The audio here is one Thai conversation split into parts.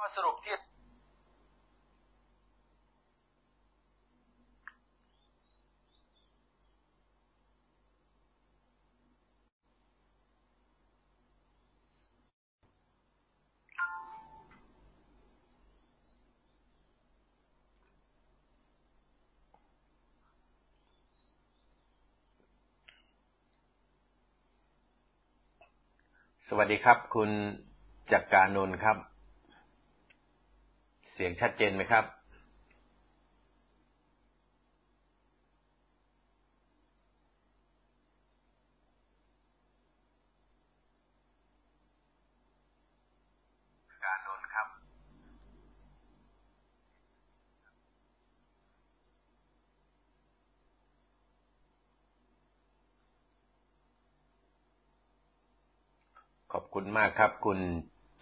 ข้อสรุปที่สวัสดีครับ คุณจักรการนนท์ครับ สียงชัดเจนไหมครับ การนนท์ครับ ขอบคุณมากครับ คุณ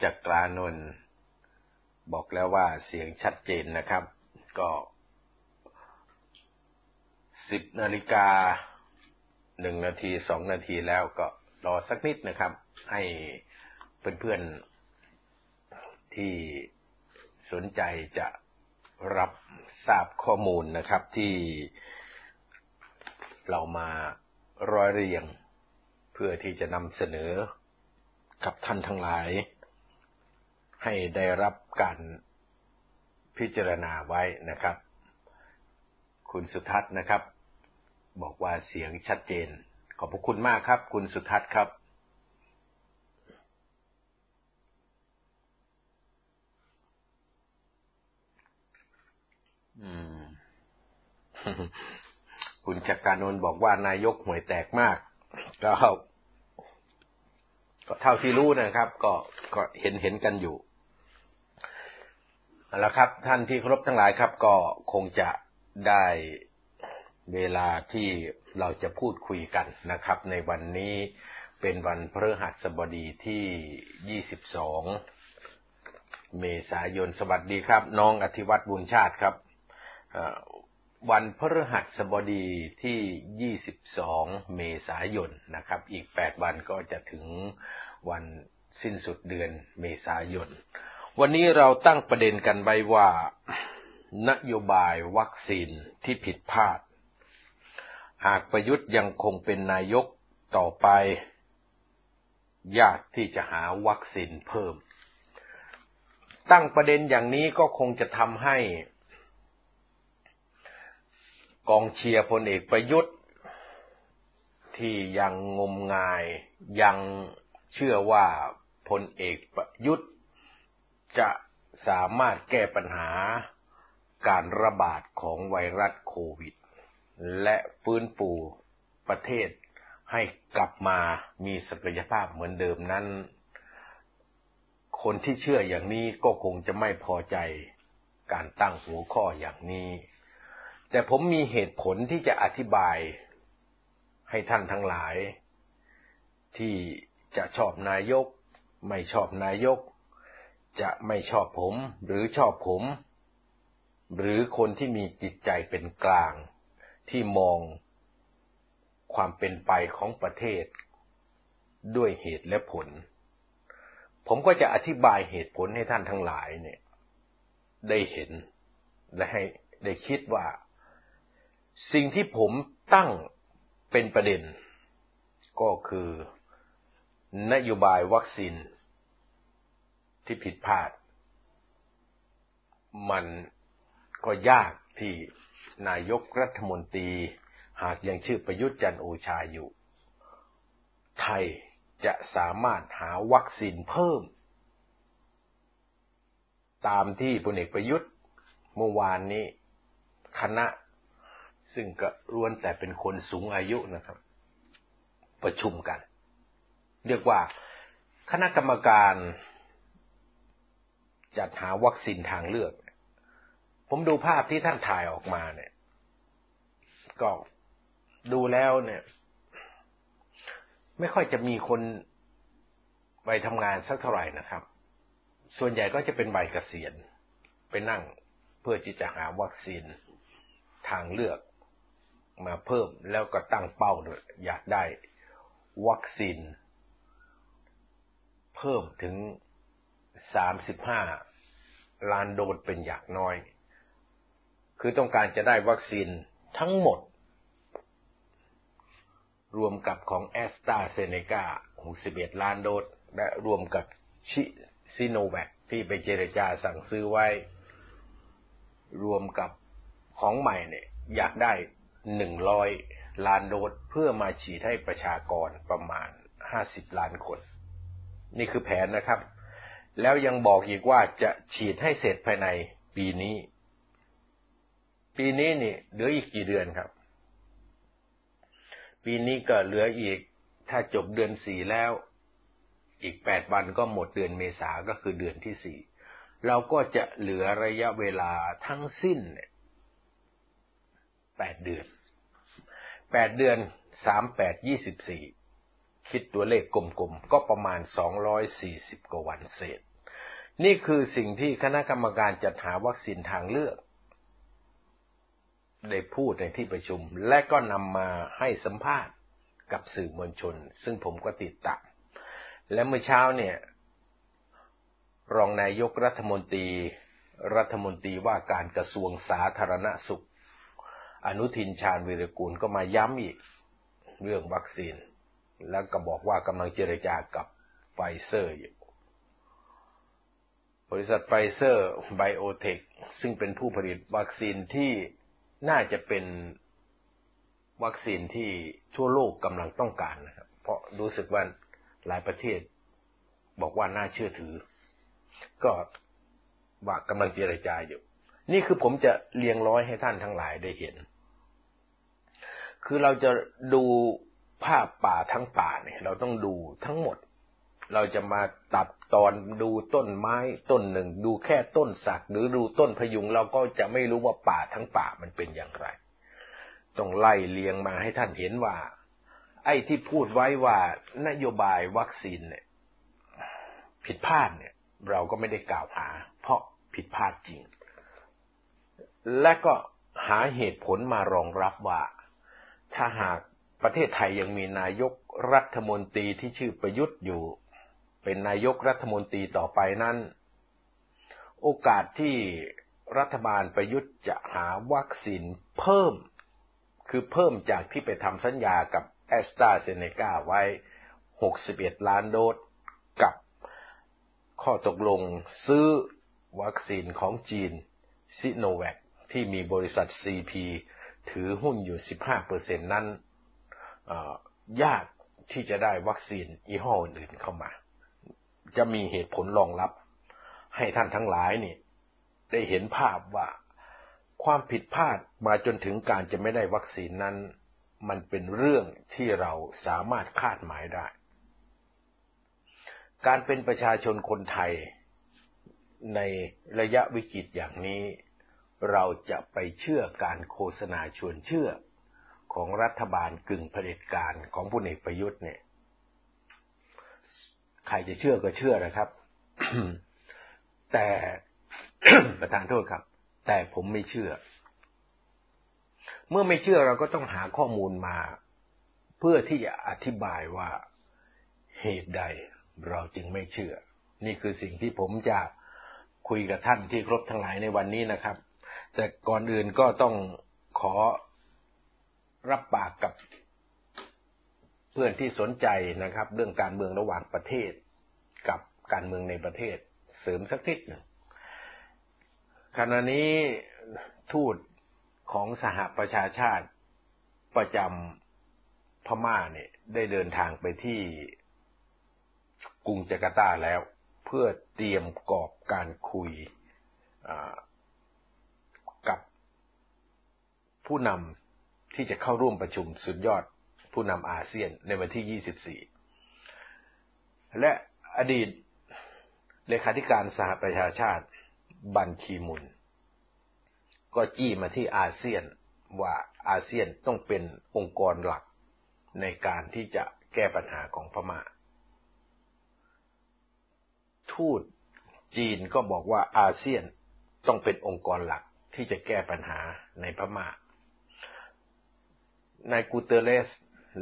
จักรานนท์ บอกแล้วว่าเสียงชัดเจนนะครับ ก็สิบนาฬิกาหนึ่งนาทีสองนาทีแล้วก็รอสักนิดนะครับ ให้เพื่อนๆที่สนใจจะรับทราบข้อมูลนะครับที่เรามาร้อยเรียง เพื่อที่จะนำเสนอกับท่านทั้งหลาย ให้ได้รับการพิจารณาไว้นะครับ คุณสุทัศน์นะครับ บอกว่าเสียงชัดเจน ขอบพระคุณมากครับ คุณสุทัศน์ครับคุณจักรานนท์บอกว่านายกห่วยแตกมาก ก็ก็เท่าที่รู้นะครับ ก็ก็เห็นเห็นกันอยู่ เอาละครับ ท่านที่เคารพทั้งหลายครับ ก็คงจะได้เวลาที่เราจะพูดคุยกันนะครับ ในวันนี้เป็นวันพฤหัสบดีที่ 22 เมษายน สวัสดีครับ น้องอธิวัตรบุญชาติครับ วันพฤหัสบดีที่ 22 เมษายนนะครับ อีก 8 วันก็จะถึงวันสิ้นสุดเดือนเมษายน วันนี้เราตั้งประเด็นกันไว้ว่า นโยบายวัคซีนที่ผิดพลาด หากประยุทธ์ยังคงเป็นนายกต่อไป ยากที่จะหาวัคซีนเพิ่ม ตั้งประเด็นอย่างนี้ก็คงจะทำให้ กองเชียร์พลเอกประยุทธ์ ที่ยังงมงายยังเชื่อว่าพลเอกประยุทธ์ จะสามารถแก้ปัญหาการระบาดของไวรัสโควิด และฟื้นฟูประเทศให้กลับมามีศักยภาพเหมือนเดิมนั้น คนที่เชื่ออย่างนี้ก็คงจะไม่พอใจการตั้งหัวข้ออย่างนี้ แต่ผมมีเหตุผลที่จะอธิบายให้ท่านทั้งหลาย ที่จะชอบนายก ไม่ชอบนายก จะไม่ชอบผมหรือชอบผม หรือคนที่มีจิตใจเป็นกลาง ที่มองความเป็นไปของประเทศ ด้วยเหตุและผล ผมก็จะอธิบายเหตุผลให้ท่านทั้งหลายเนี่ย ได้เห็นและให้ได้คิดว่า สิ่งที่ผมตั้งเป็นประเด็น ก็คือนโยบายวัคซีน ที่ผิดพลาด มันก็ยากที่นายกรัฐมนตรี หากยังชื่อประยุทธ์จันโอชาอยู่ ไทยจะสามารถหาวัคซีนเพิ่ม ตามที่พลเอกประยุทธ์เมื่อวานนี้คณะ ซึ่งก็ล้วนแต่เป็นคนสูงอายุนะครับ ประชุมกัน เรียกว่าคณะกรรมการ จัดหาวัคซีนทางเลือก ผมดูภาพที่ท่านถ่ายออกมาเนี่ย ก็ดูแล้วเนี่ย ไม่ค่อยจะมีคนไปทำงานสักเท่าไหร่นะครับ ส่วนใหญ่ก็จะเป็นใบเกษียณไปนั่งเพื่อที่จะหาวัคซีนทางเลือกมาเพิ่มแล้วก็ตั้งเป้าด้วยอยากได้วัคซีน เพิ่มถึง 35ล้านโดสเป็นอย่างน้อย คือต้องการจะได้วัคซีนทั้งหมด รวมกับของแอสตราเซเนกา61ล้านโดส และรวมกับชิซิโนแวคที่ไปเจรจาสั่งซื้อไว้ รวมกับของใหม่เนี่ย อยากได้100ล้านโดสเพื่อมาฉีดให้ประชากรประมาณ50ล้านคน นี่คือแผนนะครับ แล้วยังบอกอีกว่าจะฉีดให้เสร็จภายในปีนี้ ปีนี้นี่เหลืออีกกี่เดือนครับ ปีนี้ก็เหลืออีกถ้าจบเดือนสี่แล้ว อีกแปดวันก็หมดเดือนเมษาก็คือเดือนที่สี่เราก็จะเหลือระยะเวลาทั้งสิ้นแปดเดือน แปดเดือนสามแปดยี่สิบสี่คิดตัวเลขกลมๆก็ประมาณสองร้อยสี่สิบกว่าวันเศษ นี่คือสิ่งที่คณะกรรมการจัดหาวัคซีนทางเลือก ได้พูดในที่ประชุม และก็นำมาให้สัมภาษณ์กับสื่อมวลชน ซึ่งผมก็ติดตาม และเมื่อเช้าเนี่ย รองนายกรัฐมนตรี รัฐมนตรีว่าการกระทรวงสาธารณสุข อนุทินชาญวิรกูลก็มาย้ำอีกเรื่องวัคซีน แล้วก็บอกว่ากำลังเจรจากับไฟเซอร์อยู่ บริษัทไฟเซอร์ไบโอเทคซึ่งเป็นผู้ผลิตวัคซีนที่น่าจะเป็นวัคซีนที่ทั่วโลกกำลังต้องการนะครับ เพราะรู้สึกว่าหลายประเทศ บอกว่าน่าเชื่อถือ ก็ว่ากำลังเจรจาอยู่ นี่คือผมจะเรียงร้อยให้ท่านทั้งหลายได้เห็น คือเราจะดูภาพป่าทั้งป่าเนี่ย เราต้องดูทั้งหมด เราจะมาตัด ตอนดูต้นไม้ต้นหนึ่ง ดูแค่ต้นสักหรือดูต้นพยุงเราก็จะไม่รู้ว่าป่าทั้งป่ามันเป็นอย่างไร ต้องไล่เลียงมาให้ท่านเห็นว่า ไอ้ที่พูดไว้ว่านโยบายวัคซีนเนี่ย ผิดพลาดเนี่ย เราก็ไม่ได้กล่าวหา เพราะผิดพลาดจริง และก็หาเหตุผลมารองรับว่า ถ้าหากประเทศไทยยังมีนายกรัฐมนตรีที่ชื่อประยุทธ์อยู่ เป็นนายกรัฐมนตรีต่อไปนั้น โอกาสที่รัฐบาลประยุทธ์จะหาวัคซีนเพิ่ม คือเพิ่มจากที่ไปทำสัญญากับแอสตราเซเนกาไว้ 61 ล้านโดสกับข้อตกลงซื้อวัคซีนของจีนซิโนแวคที่มีบริษัท CP ถือหุ้นอยู่ 15%นั้นยากที่จะได้วัคซีนยี่ห้ออื่นเข้ามา จะมีเหตุผลรองรับ ให้ท่านทั้งหลายนี่ได้เห็นภาพว่าความผิดพลาดมาจนถึงการจะไม่ได้วัคซีนนั้น มันเป็นเรื่องที่เราสามารถคาดหมายได้ การเป็นประชาชนคนไทย ในระยะวิกฤตอย่างนี้ เราจะไปเชื่อการโฆษณาชวนเชื่อของรัฐบาลกึ่งเผด็จการของพลเอกประยุทธ์เนี่ย ใครจะเชื่อก็เชื่อนะครับ แต่ประธานโทษครับ แต่ผมไม่เชื่อ เมื่อไม่เชื่อเราก็ต้องหาข้อมูลมา เพื่อที่จะอธิบายว่าเหตุใดเราจึงไม่เชื่อ นี่คือสิ่งที่ผมจะคุยกับท่านที่ครบทั้งหลายในวันนี้นะครับ แต่ก่อนอื่นก็ต้องขอรับปากกับ เพื่อนที่สนใจนะครับ เรื่องการเมืองระหว่างประเทศ กับการเมืองในประเทศ เสริมสักนิดหนึ่งขณะนี้ทูตของสหประชาชาติประจำพม่าเนี่ยได้เดินทางไปที่กรุงจาการ์ตาแล้ว เพื่อเตรียมกรอบการคุยกับผู้นำที่จะเข้าร่วมประชุมสุดยอด ผู้นำอาเซียนในวันที่ 24 และอดีตเลขาธิการสหประชาชาติบันคีมุน ก็จี้มาที่อาเซียนว่าอาเซียนต้องเป็นองค์กรหลักในการที่จะแก้ปัญหาของพมา่า ทูตจีนก็บอกว่าอาเซียนต้องเป็นองค์กรหลักที่จะแก้ปัญหาในพมา่านายกูเตเรส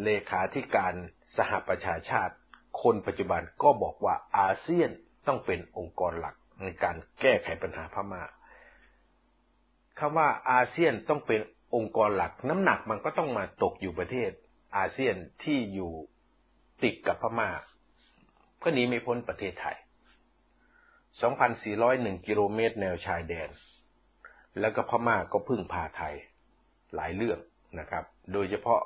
เลขาธิการสหประชาชาติ คนปัจจุบันก็บอกว่าอาเซียนต้องเป็นองค์กรหลักในการแก้ไขปัญหาพม่าคำว่าอาเซียนต้องเป็นองค์กรหลัก น้ำหนักมันก็ต้องมาตกอยู่ประเทศ อาเซียนที่อยู่ติดกับพม่าก็หนีไม่พ้นประเทศไทย 2,401 กิโลเมตรแนวชายแดน แล้วก็พม่าก็พึ่งพาไทยหลายเรื่องนะครับ โดยเฉพาะ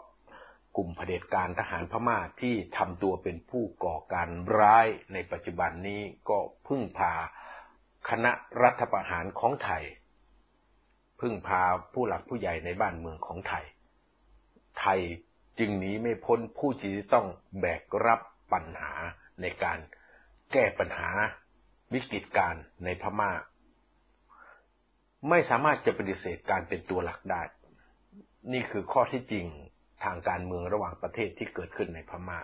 กลุ่มเผด็จการทหารพม่าที่ทำตัวเป็นผู้ก่อการร้ายในปัจจุบันนี้ก็พึ่งพาคณะรัฐประหารของไทย พึ่งพาผู้หลักผู้ใหญ่ในบ้านเมืองของไทย ไทยจึงหนีไม่พ้นผู้ที่ต้องแบกรับปัญหาในการแก้ปัญหาวิกฤตการในพม่า ไม่สามารถจะปฏิเสธการเป็นตัวหลักได้ นี่คือข้อที่จริง ทางการเมืองระหว่างประเทศที่เกิดขึ้นในพม่า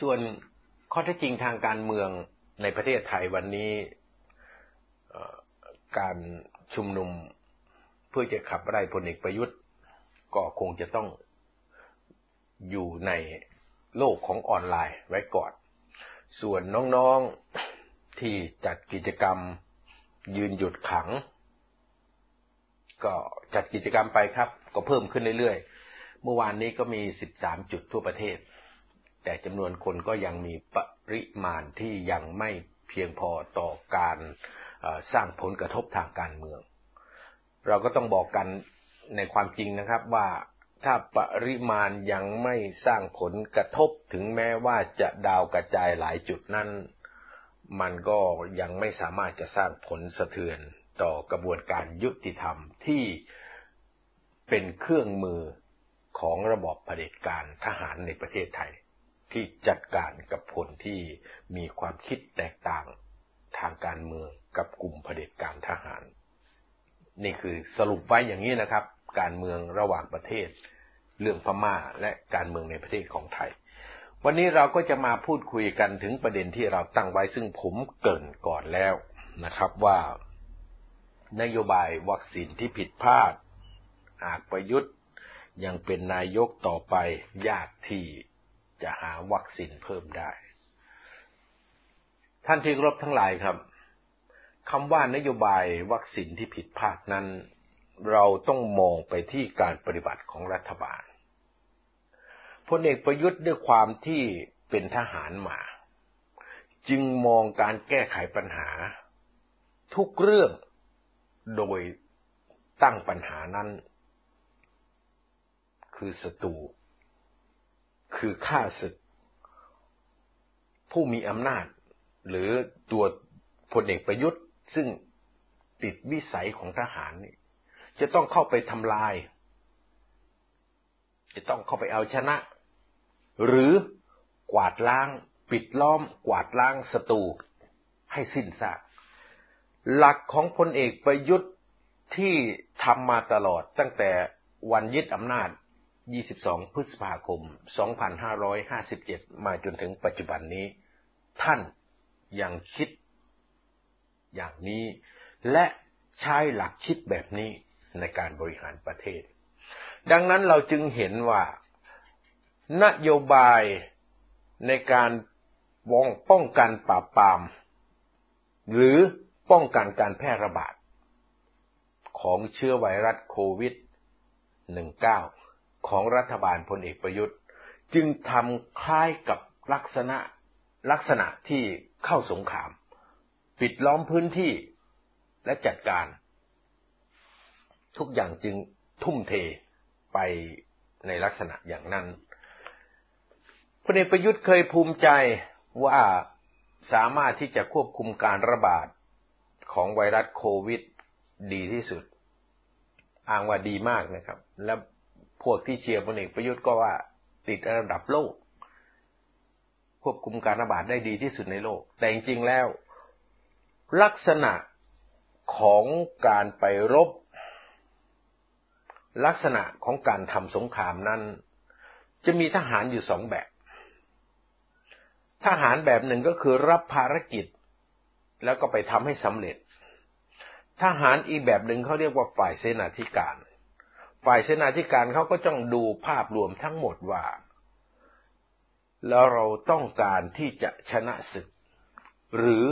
ส่วนข้อเท็จจริงทางการเมืองในประเทศไทยวันนี้การชุมนุมเพื่อจะขับไล่พลเอกประยุทธ์ ก็คงจะต้องอยู่ในโลกของออนไลน์ไว้ก่อน ส่วนน้องๆที่จัดกิจกรรม ยืนหยุดขัง ก็จัดกิจกรรมไปครับ ก็เพิ่มขึ้นเรื่อยๆ เมื่อวานนี้ก็มี 13 จุดทั่วประเทศ แต่จำนวนคนก็ยังมีปริมาณที่ยังไม่เพียงพอต่อการสร้างผลกระทบทางการเมือง เราก็ต้องบอกกันในความจริงนะครับว่าถ้าปริมาณยังไม่สร้างผลกระทบถึงแม้ว่าจะดาวกระจายหลายจุดนั้น มันก็ยังไม่สามารถจะสร้างผลสะเทือนต่อกระบวนการยุติธรรมที่เป็นเครื่องมือของระบอบเผด็จการทหารในประเทศไทย ที่จัดการกับผลที่มีความคิดแตกต่างทางการเมืองกับกลุ่มเผด็จการทหาร นี่คือสรุปไว้อย่างนี้นะครับ การเมืองระหว่างประเทศ เรื่องพม่าและการเมืองในประเทศของไทย วันนี้เราก็จะมาพูดคุยกันถึงประเด็นที่เราตั้งไว้ซึ่งผมเกินก่อนแล้วนะครับว่า นโยบายวัคซีนที่ผิดพลาดหากประยุทธ์ยังเป็นนายกต่อไปยากที่จะหาวัคซีนเพิ่มได้ ท่านที่รบทั้งหลายครับคำว่านโยบายวัคซีนที่ผิดพลาดนั้น เราต้องมองไปที่การปฏิบัติของรัฐบาล พลเอกประยุทธ์ด้วยความที่เป็นทหารมา จึงมองการแก้ไขปัญหา ทุกเรื่องโดยตั้งปัญหานั้น คือศัตรูคือข้าศึก ผู้มีอำนาจ หรือตัวพลเอกประยุทธ์ ซึ่งติดวิสัยของทหารนี่จะต้องเข้าไปทำลาย จะต้องเข้าไปเอาชนะ หรือกวาดล้าง ปิดล้อม กวาดล้างศัตรูให้สิ้นซากหลักของพลเอกประยุทธ์ที่ทำมาตลอดตั้งแต่วันยึดอำนาจ 22 พฤษภาคม 2557 มาจนถึงปัจจุบันนี้ ท่านยังคิดอย่างนี้ และใช้หลักคิดแบบนี้ในการบริหารประเทศ ดังนั้นเราจึงเห็นว่า นโยบายในการวงป้องกันปราบปราม หรือป้องกันการแพร่ระบาด ของเชื้อไวรัสโควิด -19 ของรัฐบาลพลเอกประยุทธ์ จึงทำคล้ายกับลักษณะลักษณะที่เข้าสงคราม ปิดล้อมพื้นที่และจัดการ ทุกอย่างจึงทุ่มเทไปในลักษณะอย่างนั้น เอกประยุทธ์เคยภูมิใจว่าสามารถที่จะควบคุมการระบาดของไวรัสโควิดดีที่สุด อ้างว่าดีมากนะครับ และพวกที่เชียร์พลเอกประยุทธ์ก็ว่าติดระดับโลก ควบคุมการระบาดได้ดีที่สุดในโลก แต่จริงๆแล้ว ลักษณะของการไปรบ ลักษณะของการทำสงครามนั้น จะมีทหารอยู่สองแบบ ทหารแบบหนึ่งก็คือรับภารกิจ แล้วก็ไปทำให้สำเร็จ ทหารอีกแบบหนึ่งเขาเรียกว่าฝ่ายเสนาธิการ ฝ่ายเสนาธิการเขาก็ต้องดูภาพรวมทั้งหมดว่า แล้วเราต้องการที่จะชนะศึก หรือ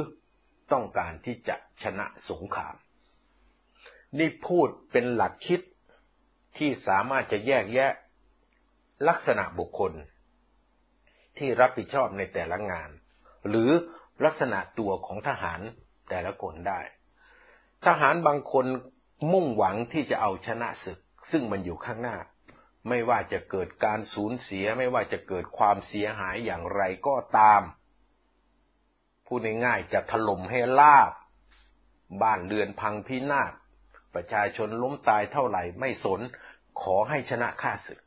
ต้องการที่จะชนะสงคราม นี่พูดเป็นหลักคิดที่สามารถจะแยกแยะลักษณะบุคคล ที่รับผิดชอบในแต่ละงาน หรือลักษณะตัวของทหารแต่ละคนได้ ทหารบางคนมุ่งหวังที่จะเอาชนะศึก ซึ่งมันอยู่ข้างหน้า ไม่ว่าจะเกิดการสูญเสียไม่ว่าจะเกิดความเสียหายอย่างไรก็ตาม พูดง่ายๆจะถล่มให้ลาบ บ้านเรือนพังพินาศประชาชนล้มตายเท่าไหร่ไม่สนขอให้ชนะข้าศึก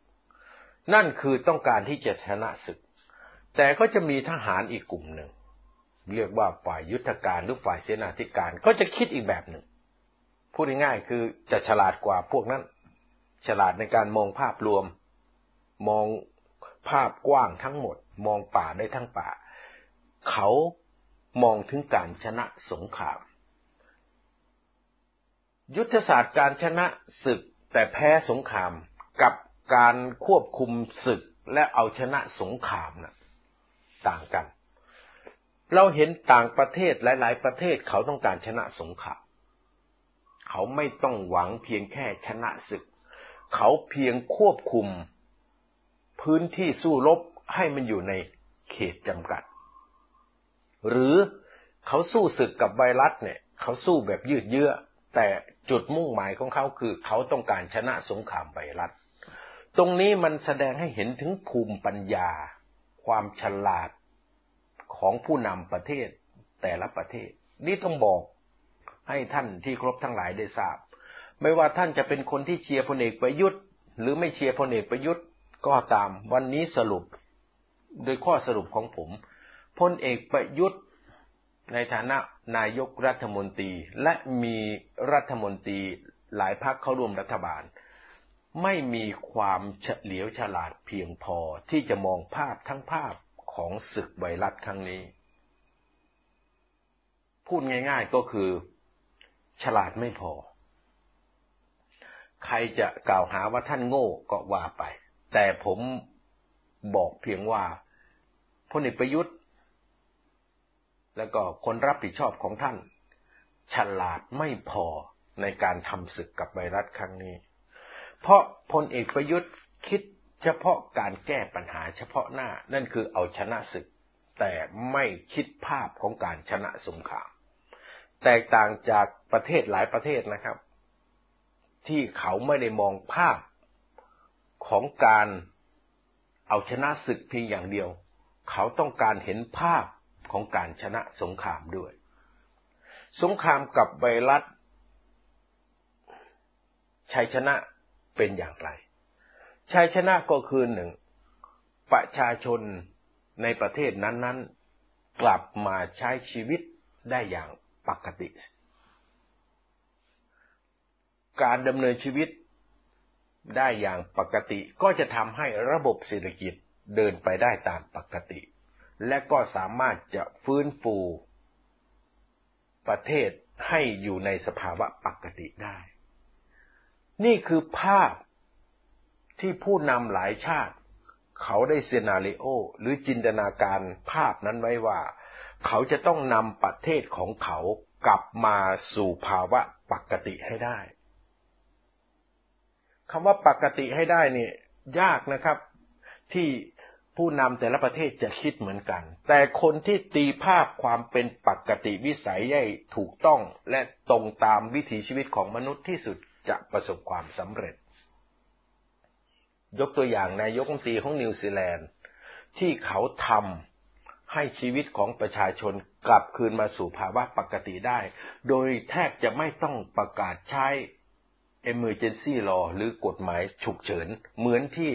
นั่นคือต้องการที่จะชนะศึก แต่ก็จะมีทหารอีกกลุ่มหนึ่ง เรียกว่าฝ่ายยุทธการหรือฝ่ายเสนาธิการก็จะคิดอีกแบบหนึ่ง พูดง่ายๆคือจะฉลาดกว่าพวกนั้น ฉลาดในการมองภาพรวม มองภาพกว้างทั้งหมด มองป่าได้ทั้งป่า เขามองถึงการชนะสงคราม ยุทธศาสตร์การชนะศึกแต่แพ้สงครามกับการควบคุมศึกและเอาชนะสงครามนะ่ะ ต่างกัน เราเห็นต่างประเทศหลาย ๆ ประเทศเขาต้องการชนะสงครามเขาไม่ต้องหวังเพียงแค่ชนะศึก เขาเพียงควบคุม พื้นที่สู้รบให้มันอยู่ในเขตจำกัด หรือเขาสู้ศึกกับไวรัสเนี่ย เขาสู้แบบยืดเยื้อ แต่จุดมุ่งหมายของเขาคือ เขาต้องการชนะสงครามไวรัส ตรงนี้มันแสดงให้เห็นถึงภูมิปัญญา ความฉลาดของผู้นำประเทศแต่ละประเทศ นี่ต้องบอกให้ท่านที่ครบทั้งหลายได้ทราบ ไม่ว่าท่านจะเป็นคนที่เชียร์พลเอกประยุทธ์ หรือไม่เชียร์พลเอกประยุทธ์ก็ตามวันนี้สรุป โดยข้อสรุปของผมพลเอกประยุทธ์ในฐานะนายกรัฐมนตรี และมีรัฐมนตรีหลายพรรคเข้าร่วมรัฐบาล ไม่มีความเฉลียวฉลาดเพียงพอที่จะมองภาพทั้งภาพของศึกไวรัสครั้งนี้ พูดง่ายๆก็คือ ฉลาดไม่พอ ใครจะกล่าวหาว่าท่านโง่ก็ว่าไป แต่ผมบอกเพียงว่าพลเอกประยุทธ์ แล้วก็คนรับผิดชอบของท่าน ฉลาดไม่พอในการทำศึกกับไวรัสครั้งนี้ เพราะพลเอกประยุทธ์คิดเฉพาะการแก้ปัญหาเฉพาะหน้า นั่นคือเอาชนะศึก แต่ไม่คิดภาพของการชนะสงคราม แตกต่างจากประเทศหลายประเทศนะครับ ที่เขาไม่ได้มองภาพของการเอาชนะศึกเพียงอย่างเดียว เขาต้องการเห็นภาพของการชนะสงครามด้วย สงครามกับไวรัสชัยชนะ เป็นอย่างไร ชัยชนะก็คือหนึ่ง ประชาชนในประเทศนั้นๆ กลับมาใช้ชีวิตได้อย่างปกติ การดำเนินชีวิตได้อย่างปกติก็จะทำให้ระบบเศรษฐกิจเดินไปได้ตามปกติ และก็สามารถจะฟื้นฟู ประเทศให้อยู่ในสภาวะปกติได้ นี่คือภาพที่ผู้นำหลายชาติ เขาได้เซนาริโอ หรือจินตนาการภาพนั้นไว้ว่า เขาจะต้องนำประเทศของเขากลับมาสู่ภาวะปกติให้ได้คำว่าปกติให้ได้เนี่ยยากนะครับ ที่ผู้นำแต่ละประเทศจะคิดเหมือนกัน แต่คนที่ตีภาพความเป็นปกติวิสัยได้ถูกต้องและตรงตามวิถีชีวิตของมนุษย์ที่สุด จะประสบความสำเร็จ ยกตัวอย่างนายกรัฐมนตรีของนิวซีแลนด์ ที่เขาทำให้ชีวิตของประชาชนกลับคืนมาสู่ภาวะปกติได้ โดยแทบจะไม่ต้องประกาศใช้ emergency law หรือกฎหมายฉุกเฉิน เหมือนที่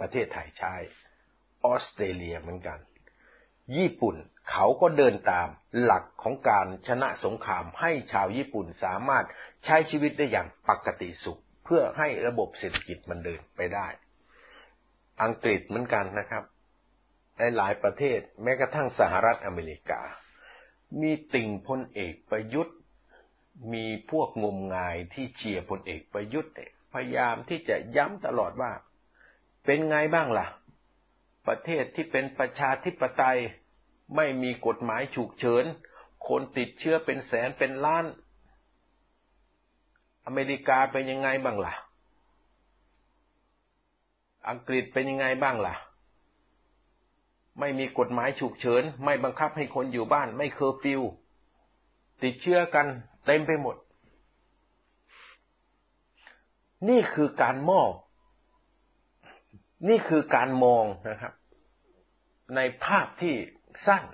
ประเทศไทยใช้ ออสเตรเลียเหมือนกัน ญี่ปุ่นเขาก็เดินตามหลักของการชนะสงครามให้ชาวญี่ปุ่นสามารถ ใช้ชีวิตได้อย่างปกติสุข เพื่อให้ระบบเศรษฐกิจมันเดินไปได้ อังกฤษเหมือนกันนะครับในหลายประเทศแม้กระทั่งสหรัฐอเมริกา มีติ่งพลเอกประยุทธ์ มีพวกงมงายที่เชียร์พลเอกประยุทธ์พยายามที่จะย้ำตลอดว่า เป็นไงบ้างล่ะ ประเทศที่เป็นประชาธิปไตยไม่มีกฎหมายฉุกเฉิน คนติดเชื้อเป็นแสนเป็นล้าน อเมริกาเป็นยังไงบ้างล่ะ อังกฤษเป็นยังไงบ้างล่ะ ไม่มีกฎหมายฉุกเฉิน ไม่บังคับให้คนอยู่บ้าน ไม่เคอร์ฟิว ติดเชื้อกันเต็มไปหมด นี่คือการมอบ นี่คือการมองนะครับ ในภาพที่สั้น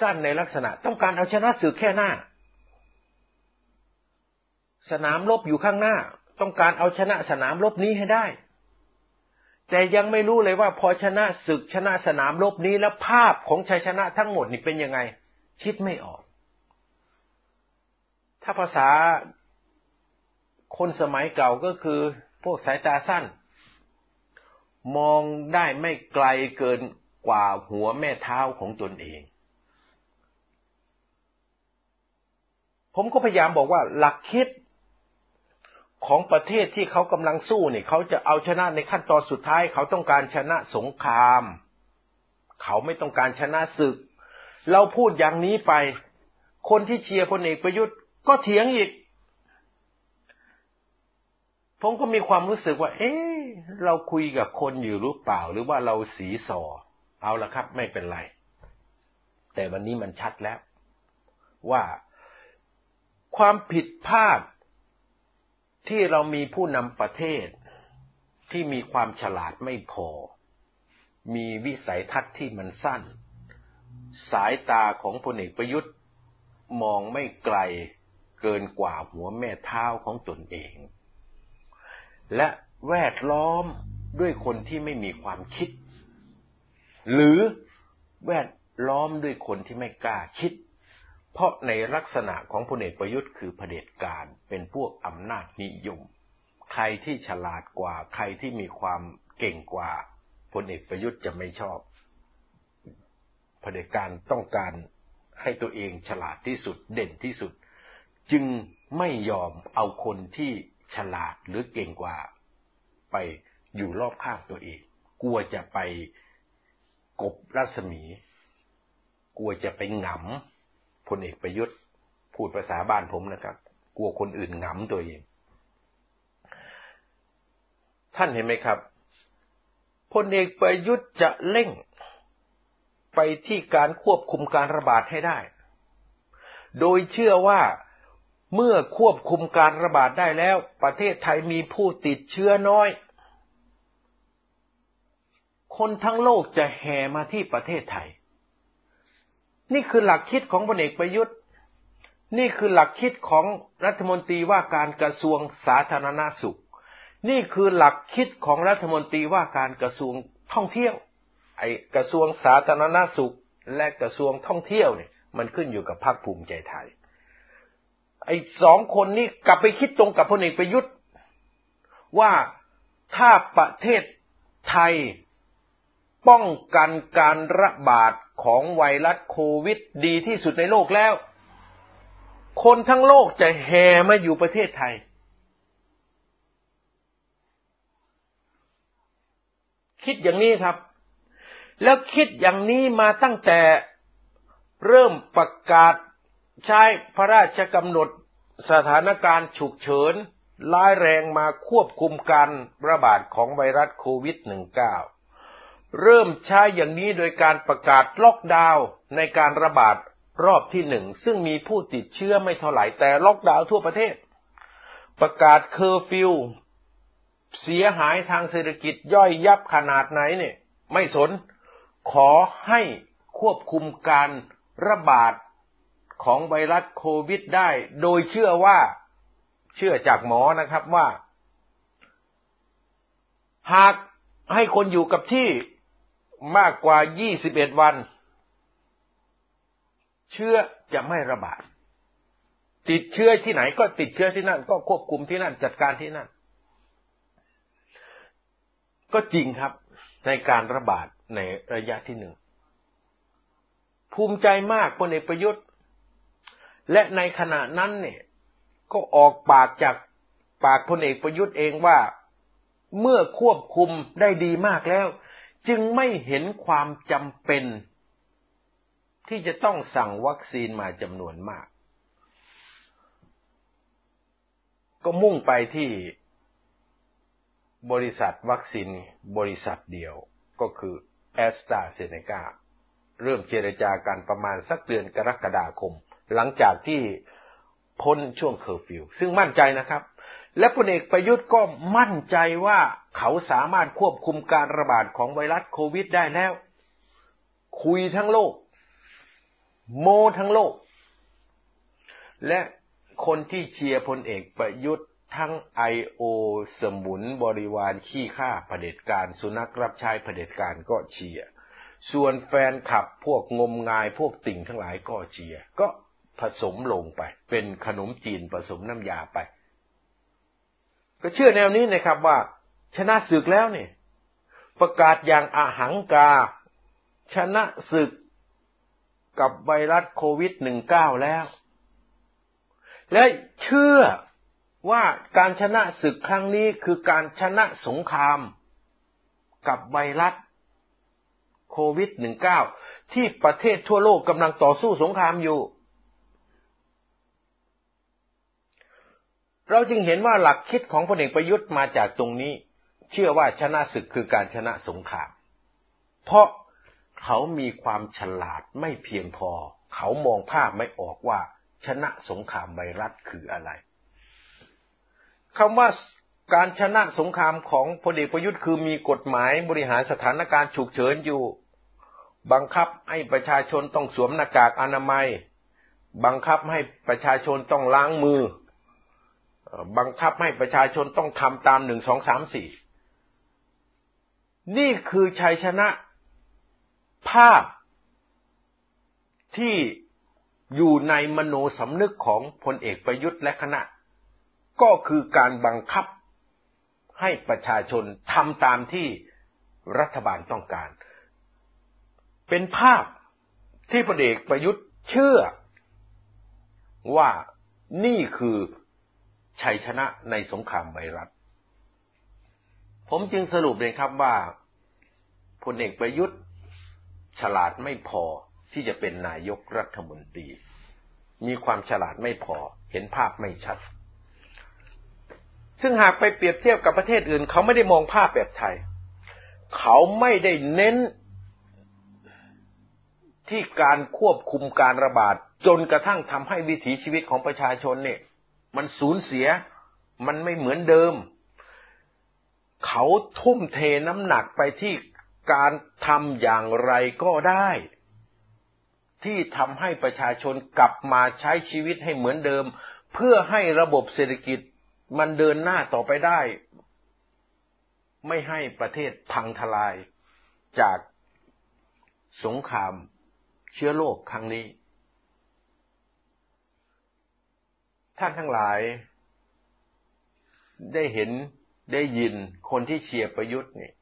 สั้นในลักษณะต้องการเอาชนะศึกแค่หน้า สนามรบอยู่ข้างหน้า ต้องการเอาชนะสนามรบนี้ให้ได้ แต่ยังไม่รู้เลยว่าพอชนะศึกชนะสนามรบนี้แล้วภาพของชัยชนะทั้งหมดนี่เป็นยังไง คิดไม่ออก ถ้าภาษาคนสมัยเก่าก็คือพวกสายตาสั้น มองได้ไม่ไกลเกินกว่าหัวแม่เท้าของตนเอง ผมก็พยายามบอกว่าหลักคิด ของประเทศที่เขากำลังสู้เนี่ยเขาจะเอาชนะในขั้นตอนสุดท้าย เขาต้องการชนะสงคราม เขาไม่ต้องการชนะศึก เราพูดอย่างนี้ไป คนที่เชียร์พลเอกประยุทธ์ก็เถียงอีก ผมก็มีความรู้สึกว่า เอ๊ะเราคุยกับคนอยู่หรือเปล่า หรือว่าเราสีสอ เอาละครับ ไม่เป็นไร แต่วันนี้มันชัดแล้ว ว่าความผิดพลาด ที่เรามีผู้นำประเทศที่มีความฉลาดไม่พอ มีวิสัยทัศน์ที่มันสั้น สายตาของพลเอกประยุทธ์มองไม่ไกลเกินกว่าหัวแม่เท้าของตนเอง และแวดล้อมด้วยคนที่ไม่มีความคิด หรือแวดล้อมด้วยคนที่ไม่กล้าคิด เพราะในลักษณะของพลเอกประยุทธ์คือเผด็จการเป็นพวกอำนาจนิยม ใครที่ฉลาดกว่า ใครที่มีความเก่งกว่าพลเอกประยุทธ์จะไม่ชอบเผด็จการต้องการให้ตัวเองฉลาดที่สุดเด่นที่สุด จึงไม่ยอมเอาคนที่ฉลาดหรือเก่งกว่า ไปอยู่รอบข้างตัวเอง กลัวจะไปกบรัศมี กลัวจะไปหงำ พลเอกประยุทธ์พูดภาษาบ้านผมนะครับ กลัวคนอื่นหงำตัวเอง ท่านเห็นไหมครับพลเอกประยุทธ์จะเร่งไปที่การควบคุมการระบาดให้ได้ โดยเชื่อว่าเมื่อควบคุมการระบาดได้แล้ว ประเทศไทยมีผู้ติดเชื้อน้อย คนทั้งโลกจะแห่มาที่ประเทศไทย นี่คือหลักคิดของพลเอกประยุทธ์ นี่คือหลักคิดของรัฐมนตรีว่าการกระทรวงสาธารณาสุข นี่คือหลักคิดของรัฐมนตรีว่าการกระทรวงท่องเที่ยว ไอ้กระทรวงสาธารณาสุข และกระทรวงท่องเที่ยวเนี่ย มันขึ้นอยู่กับพรรคภูมิใจไทย ไอ้สองคนนี้กลับไปคิดตรงกับพลเอกประยุทธ์ว่าถ้าประเทศไทย ป้องกันการระบาดของไวรัสโควิดดีที่สุดในโลกแล้ว คนทั้งโลกจะแห่มาอยู่ประเทศไทย คิดอย่างนี้ครับ แล้วคิดอย่างนี้มาตั้งแต่เริ่มประกาศใช้พระราชกำหนดสถานการณ์ฉุกเฉินร้ายแรงมาควบคุมการระบาดของไวรัสโควิด -19 เริ่มใช้อย่างนี้โดยการประกาศล็อกดาวน์ในการระบาดรอบที่หนึ่ง ซึ่งมีผู้ติดเชื้อไม่เท่าไหร่แต่ล็อกดาวน์ทั่วประเทศ ประกาศเคอร์ฟิวเสียหายทางเศรษฐกิจย่อยยับขนาดไหนเนี่ย ไม่สน ขอให้ควบคุมการระบาดของไวรัสโควิดได้ โดยเชื่อว่าเชื่อจากหมอนะครับว่า หากให้คนอยู่กับที่ มากกว่า 21 วัน เชื้อจะไม่ระบาด ติดเชื้อที่ไหนก็ติดเชื้อที่นั่น ก็ควบคุมที่นั่นจัดการที่นั่น ก็จริงครับในการระบาดในระยะที่หนึ่ง ภูมิใจมากพลเอกประยุทธ์ และในขณะนั้นเนี่ย ก็ออกปากจากปากพลเอกประยุทธ์เองว่าเมื่อควบคุมได้ดีมากแล้ว จึงไม่เห็นความจำเป็น ที่จะต้องสั่งวัคซีนมาจำนวนมาก ก็มุ่งไปที่บริษัทวัคซีนบริษัทเดียวก็คือแอสตราเซเนกาเริ่มเจรจากันประมาณสักเดือนกรกฎาคม หลังจากที่พ้นช่วงเคอร์ฟิว ซึ่งมั่นใจนะครับ และพลเอกประยุทธ์ก็มั่นใจว่าเขาสามารถควบคุมการระบาดของไวรัสโควิดได้แล้ว คุยทั้งโลก โมทั้งโลก และคนที่เชียร์พลเอกประยุทธ์ทั้งไอโอสมุนบริวารขี้ข้าเผด็จการสุนัขรับใช้เผด็จการก็เชียร์ส่วนแฟนขับพวกงมงายพวกติ่งทั้งหลายก็เชียร์ก็ผสมลงไป เป็นขนมจีนผสมน้ำยาไป ก็เชื่อแนวนี้นะครับว่า ชนะศึกแล้วเนี่ย ประกาศอย่างอาหังกา ชนะศึกกับไวรัสโควิด -19 แล้ว และเชื่อว่าการชนะศึกครั้งนี้คือการชนะสงคราม กับไวรัสโควิด -19 ที่ประเทศทั่วโลกกำลังต่อสู้สงครามอยู่ เราจึงเห็นว่าหลักคิดของพลเอกประยุทธ์มาจากตรงนี้ เชื่อว่าชนะศึกคือการชนะสงคราม เพราะเขามีความฉลาดไม่เพียงพอ เขามองภาพไม่ออกว่าชนะสงครามไวรัสคืออะไรคำว่าการชนะสงครามของพลเอกประยุทธ์คือมีกฎหมายบริหารสถานการณ์ฉุกเฉินอยู่ บังคับให้ประชาชนต้องสวมหน้ากากอนามัย บังคับให้ประชาชนต้องล้างมือ บังคับให้ประชาชนต้องทำตามหนึ่งสองสามสี่นี่คือชัยชนะภาพที่อยู่ในมโนสำนึกของพลเอกประยุทธ์และคณะ ก็คือการบังคับให้ประชาชนทำตามที่รัฐบาลต้องการ เป็นภาพที่พลเอกประยุทธ์เชื่อว่านี่คือ ชัยชนะในสงครามไวรัส ผมจึงสรุปเลยครับว่าพลเอกประยุทธ์ฉลาดไม่พอที่จะเป็นนายกรัฐมนตรี มีความฉลาดไม่พอเห็นภาพไม่ชัด ซึ่งหากไปเปรียบเทียบกับประเทศอื่น เขาไม่ได้มองภาพแบบไทย เขาไม่ได้เน้นที่การควบคุมการระบาดจนกระทั่งทำให้วิถีชีวิตของประชาชนเนี่ย มันสูญเสีย มันไม่เหมือนเดิม เขาทุ่มเทน้ำหนักไปที่การทำอย่างไรก็ได้ ที่ทำให้ประชาชนกลับมาใช้ชีวิตให้เหมือนเดิม เพื่อให้ระบบเศรษฐกิจมันเดินหน้าต่อไปได้ ไม่ให้ประเทศพังทลายจากสงครามเชื้อโรคครั้งนี้ ท่านทั้งหลาย ได้เห็นได้ยินคนที่เชียร์ประยุทธ์นี่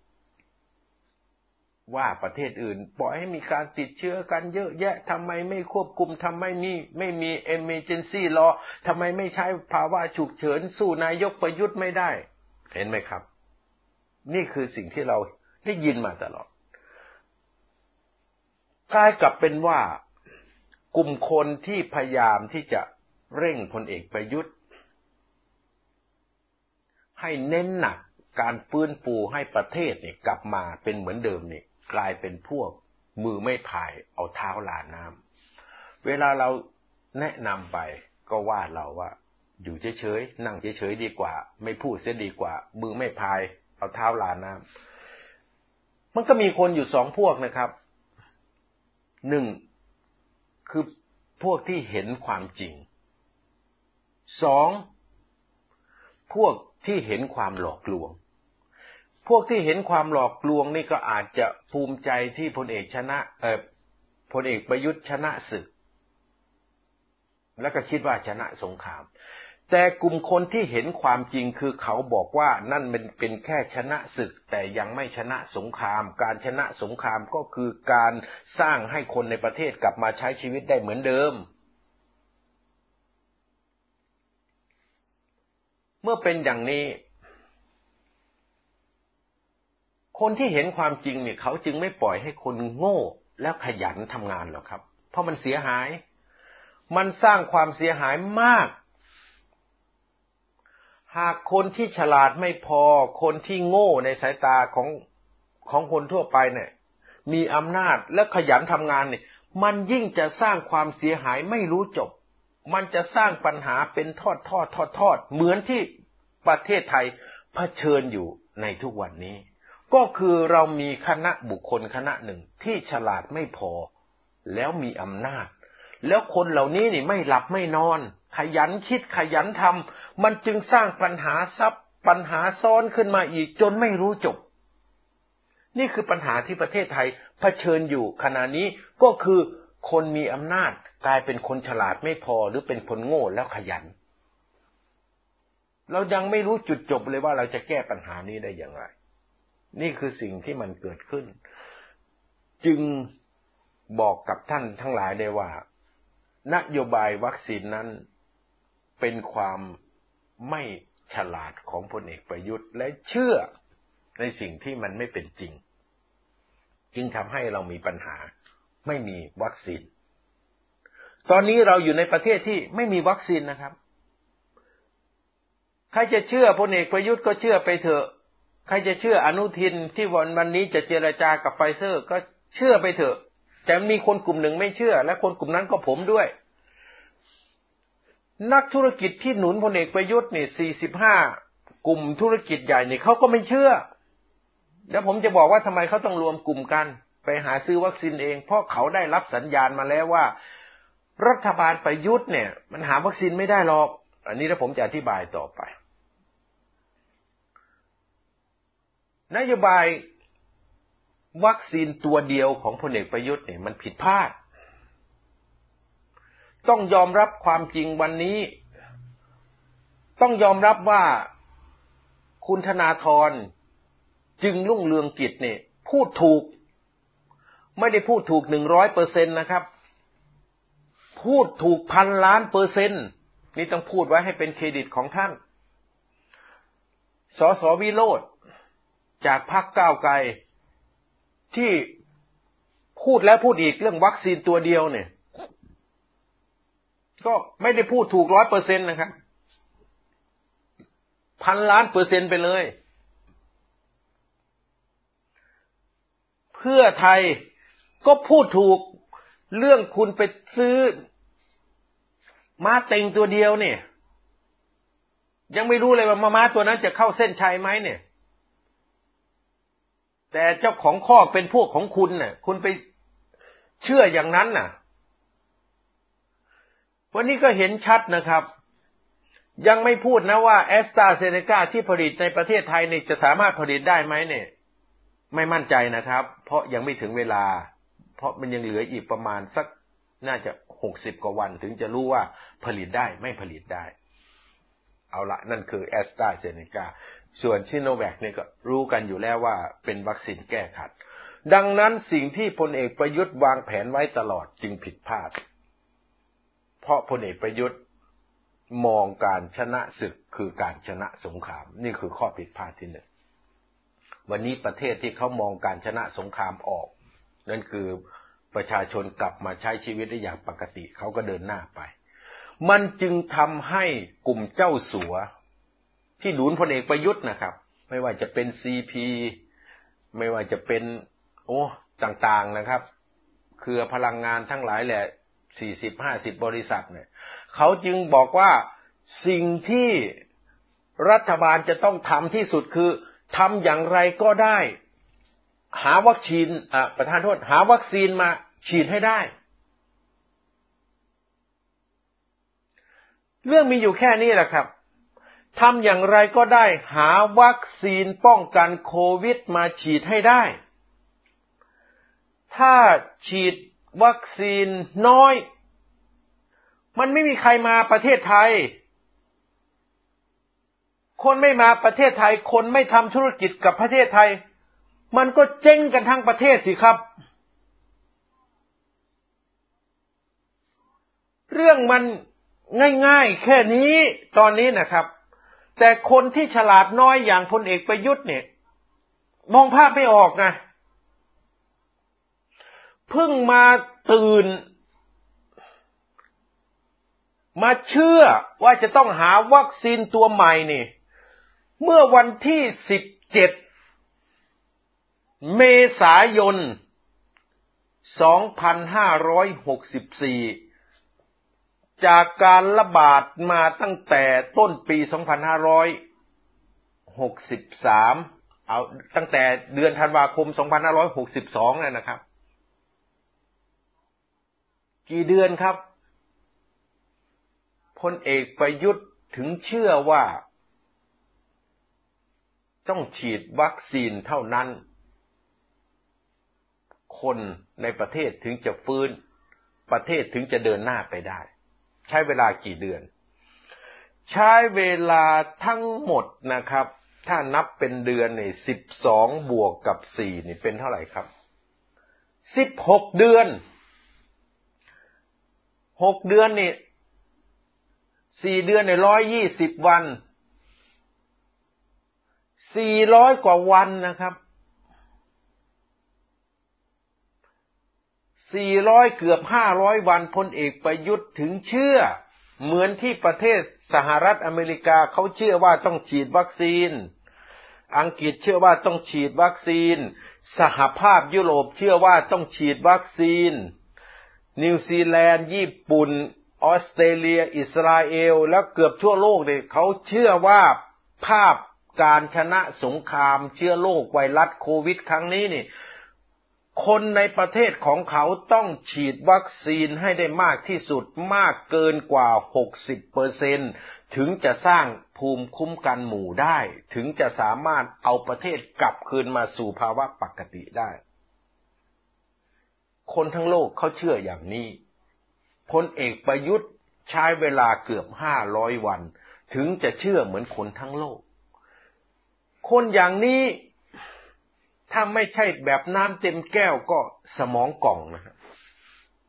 ว่าประเทศอื่นปล่อยให้มีการติดเชื้อกันเยอะแยะทำไมไม่ควบคุมทำไมนี่ไม่มี emergency law ทำไมไม่ใช้ภาวะฉุกเฉินสู้นายกประยุทธ์ไม่ได้ เห็นไหมครับ นี่คือสิ่งที่เราได้ยินมาตลอดกลายกลับเป็นว่ากลุ่มคนที่พยายามที่จะ เร่งพลเอกประยุทธ์ ให้เน้นหนักการฟื้นฟูให้ประเทศเนี่ยกลับมาเป็นเหมือนเดิมเนี่ยกลายเป็นพวกมือไม่พายเอาเท้าลาน้ำเวลาเราแนะนำไปก็ว่าเราว่า อยู่เฉยๆนั่งเฉยๆดีกว่า ไม่พูดเสียดีกว่า มือไม่พาย เอาเท้าลาน้ำมันก็มีคนอยู่สองพวกนะครับหนึ่งคือพวกที่เห็นความจริง สองพวกที่เห็นความหลอกลวง พวกที่เห็นความหลอกลวงนี่ก็อาจจะภูมิใจที่พลเอกชนะ เออพลเอกประยุทธ์ชนะศึก แล้วก็คิดว่าชนะสงคราม แต่กลุ่มคนที่เห็นความจริงคือเขาบอกว่านั่นเป็นเป็นแค่ชนะศึก แต่ยังไม่ชนะสงคราม การชนะสงครามก็คือการสร้างให้คนในประเทศกลับมาใช้ชีวิตได้เหมือนเดิม เมื่อเป็นอย่างนี้ คนที่เห็นความจริงเนี่ยเขาจึงไม่ปล่อยให้คนโง่แล้วขยันทำงานหรอกครับ เพราะมันเสียหาย มันสร้างความเสียหายมาก หากคนที่ฉลาดไม่พอ คนที่โง่ในสายตาของของคนทั่วไปเนี่ย มีอำนาจและขยันทำงานเนี่ย มันยิ่งจะสร้างความเสียหายไม่รู้จบ มันจะสร้างปัญหาเป็นทอดทอดทอดทอดเหมือนที่ประเทศไทยเผชิญอยู่ในทุกวันนี้ ก็คือเรามีคณะบุคคลคณะหนึ่งที่ฉลาดไม่พอ แล้วมีอำนาจ แล้วคนเหล่านี้นี่ไม่หลับไม่นอน ขยันคิดขยันทำมันจึงสร้างปัญหาซับปัญหาซ้อนขึ้นมาอีกจนไม่รู้จบ นี่คือปัญหาที่ประเทศไทยเผชิญอยู่ขณะนี้ก็คือ คนมีอำนาจกลายเป็นคนฉลาดไม่พอหรือเป็นคนโง่แล้วขยัน เรายังไม่รู้จุดจบเลยว่าเราจะแก้ปัญหานี้ได้อย่างไร นี่คือสิ่งที่มันเกิดขึ้น จึงบอกกับท่านทั้งหลายได้ว่า นโยบายวัคซีนนั้นเป็นความไม่ฉลาดของพลเอกประยุทธ์และเชื่อในสิ่งที่มันไม่เป็นจริง จึงทำให้เรามีปัญหา ไม่มีวัคซีน ตอนนี้เราอยู่ในประเทศที่ไม่มีวัคซีนนะครับ ใครจะเชื่อพลเอกประยุทธ์ก็เชื่อไปเถอะ ใครจะเชื่ออนุทินที่วันวันนี้จะเจรจากับไฟเซอร์ ก็เชื่อไปเถอะ แต่มีคนกลุ่มหนึ่งไม่เชื่อ และคนกลุ่มนั้นก็ผมด้วย นักธุรกิจที่หนุนพลเอกประยุทธ์นี่สี่สิบห้ากลุ่มธุรกิจใหญ่นี่เขาก็ไม่เชื่อ แล้วผมจะบอกว่าทำไมเขาต้องรวมกลุ่มกัน ไปหาซื้อวัคซีนเอง เพราะเขาได้รับสัญญาณมาแล้วว่า รัฐบาลประยุทธ์เนี่ย มันหาวัคซีนไม่ได้หรอก อันนี้แล้วผมจะอธิบายต่อไป นโยบายวัคซีนตัวเดียวของพลเอกประยุทธ์เนี่ยมันผิดพลาด ต้องยอมรับความจริงวันนี้ ต้องยอมรับว่าคุณธนาธรจึงรุ่งเรืองกิจเนี่ยพูดถูก ไม่ได้พูดถูกหนึ่งร้อยเปอร์เซ็นต์นะครับ พูดถูกพันล้านเปอร์เซ็นต์นี่ต้องพูดไว้ให้เป็นเครดิตของท่าน สสวิโรธจากพรรคก้าวไกล ที่พูดแล้วพูดอีกเรื่องวัคซีนตัวเดียวเนี่ย ก็ไม่ได้พูดถูกร้อยเปอร์เซ็นต์นะครับ พันล้านเปอร์เซ็นต์ไปเลย เพื่อไทย ก็พูดถูกเรื่องคุณไปซื้อ ม้าเต็งตัวเดียวเนี่ย ยังไม่รู้เลยว่ามาม้าตัวนั้นจะเข้าเส้นชัยไหมเนี่ย แต่เจ้าของข้อเป็นพวกของคุณน่ะ คุณไปเชื่ออย่างนั้นน่ะ วันนี้ก็เห็นชัดนะครับ ยังไม่พูดนะว่าแอสตราเซเนกาที่ผลิตในประเทศไทยเนี่ยจะสามารถผลิตได้ไหมเนี่ย ไม่มั่นใจนะครับ เพราะยังไม่ถึงเวลา เพราะมันยังเหลืออีกประมาณสักน่าจะหกสิบกว่าวันถึงจะรู้ว่าผลิตได้ไม่ผลิตได้ เอาละนั่นคือแอสตราเซเนกาส่วนชิโนแวคเนี่ยก็รู้กันอยู่แล้วว่าเป็นวัคซีนแก้ขัด ดังนั้นสิ่งที่พลเอกประยุทธ์วางแผนไว้ตลอดจึงผิดพลาด เพราะพลเอกประยุทธ์มองการชนะศึกคือการชนะสงคราม นี่คือข้อผิดพลาดที่หนึ่งวันนี้ประเทศที่เขามองการชนะสงครามออก นั่นคือประชาชนกลับมาใช้ชีวิตได้อย่างปกติเขาก็เดินหน้าไป มันจึงทำให้กลุ่มเจ้าสัว ที่หนุนพลเอกประยุทธ์นะครับ ไม่ว่าจะเป็นซีพีไม่ว่าจะเป็น โอ้ต่างๆนะครับ เครือพลังงานทั้งหลายแหละสี่สิบห้าสิบบริษัทเนี่ยเขาจึงบอกว่าสิ่งที่รัฐบาลจะต้องทำที่สุดคือทำอย่างไรก็ได้ หาวัคซีนอะประธานโทษ หาวัคซีนมาฉีดให้ได้ เรื่องมีอยู่แค่นี้แหละครับทำอย่างไรก็ได้หาวัคซีนป้องกันโควิดมาฉีดให้ได้ ถ้าฉีดวัคซีนน้อย มันไม่มีใครมาประเทศไทย คนไม่มาประเทศไทย คนไม่ทำธุรกิจกับประเทศไทย มันก็เจ๊งกันทั้งประเทศสิครับ เรื่องมันง่ายๆ แค่นี้ตอนนี้นะครับ แต่คนที่ฉลาดน้อยอย่างพลเอกประยุทธ์เนี่ย มองภาพไม่ออกไงเพิ่งมาตื่น มาเชื่อว่าจะต้องหาวัคซีนตัวใหม่นี่ เมื่อวันที่สิบเจ็ด เมษายน 2564 จากการระบาดมาตั้งแต่ต้นปี 2563 เอาตั้งแต่เดือนธันวาคม 2562นั่นนะครับ กี่เดือนครับพลเอกประยุทธ์ถึงเชื่อว่า ต้องฉีดวัคซีนเท่านั้น คนในประเทศถึงจะฟื้น ประเทศถึงจะเดินหน้าไปได้ ใช้เวลากี่เดือน ใช้เวลาทั้งหมดนะครับ ถ้านับเป็นเดือนเนี่ยสิบสองบวกกับสี่นี่เป็นเท่าไหร่ครับสิบหกเดือนหกเดือนนี่สี่เดือนในร้อยยี่สิบวันสี่ร้อยกว่าวันนะครับ สี่ร้อยเกือบห้าร้อยวันพลเอกประยุทธ์ถึงเชื่อ เหมือนที่ประเทศสหรัฐอเมริกาเขาเชื่อว่าต้องฉีดวัคซีน อังกฤษเชื่อว่าต้องฉีดวัคซีน สหภาพยุโรปเชื่อว่าต้องฉีดวัคซีน นิวซีแลนด์ ญี่ปุ่น ออสเตรเลีย อิสราเอล แล้วเกือบทั่วโลกเนี่ยเขาเชื่อว่าภาพการชนะสงครามเชื้อโรคไวรัสโควิด ครั้งนี้นี่ คนในประเทศของเขาต้องฉีดวัคซีนให้ได้มากที่สุดมากเกินกว่า 60เปอร์เซนถึงจะสร้างภูมิคุ้มกันหมู่ได้ ถึงจะสามารถเอาประเทศกลับคืนมาสู่ภาวะปกติได้ คนทั้งโลกเขาเชื่ออย่างนี้พลเอกประยุทธ์ใช้เวลาเกือบห้าร้อยวัน ถึงจะเชื่อเหมือนคนทั้งโลก คนอย่างนี้ ถ้าไม่ใช่แบบน้ำเต็มแก้วก็สมองกล่องนะครับ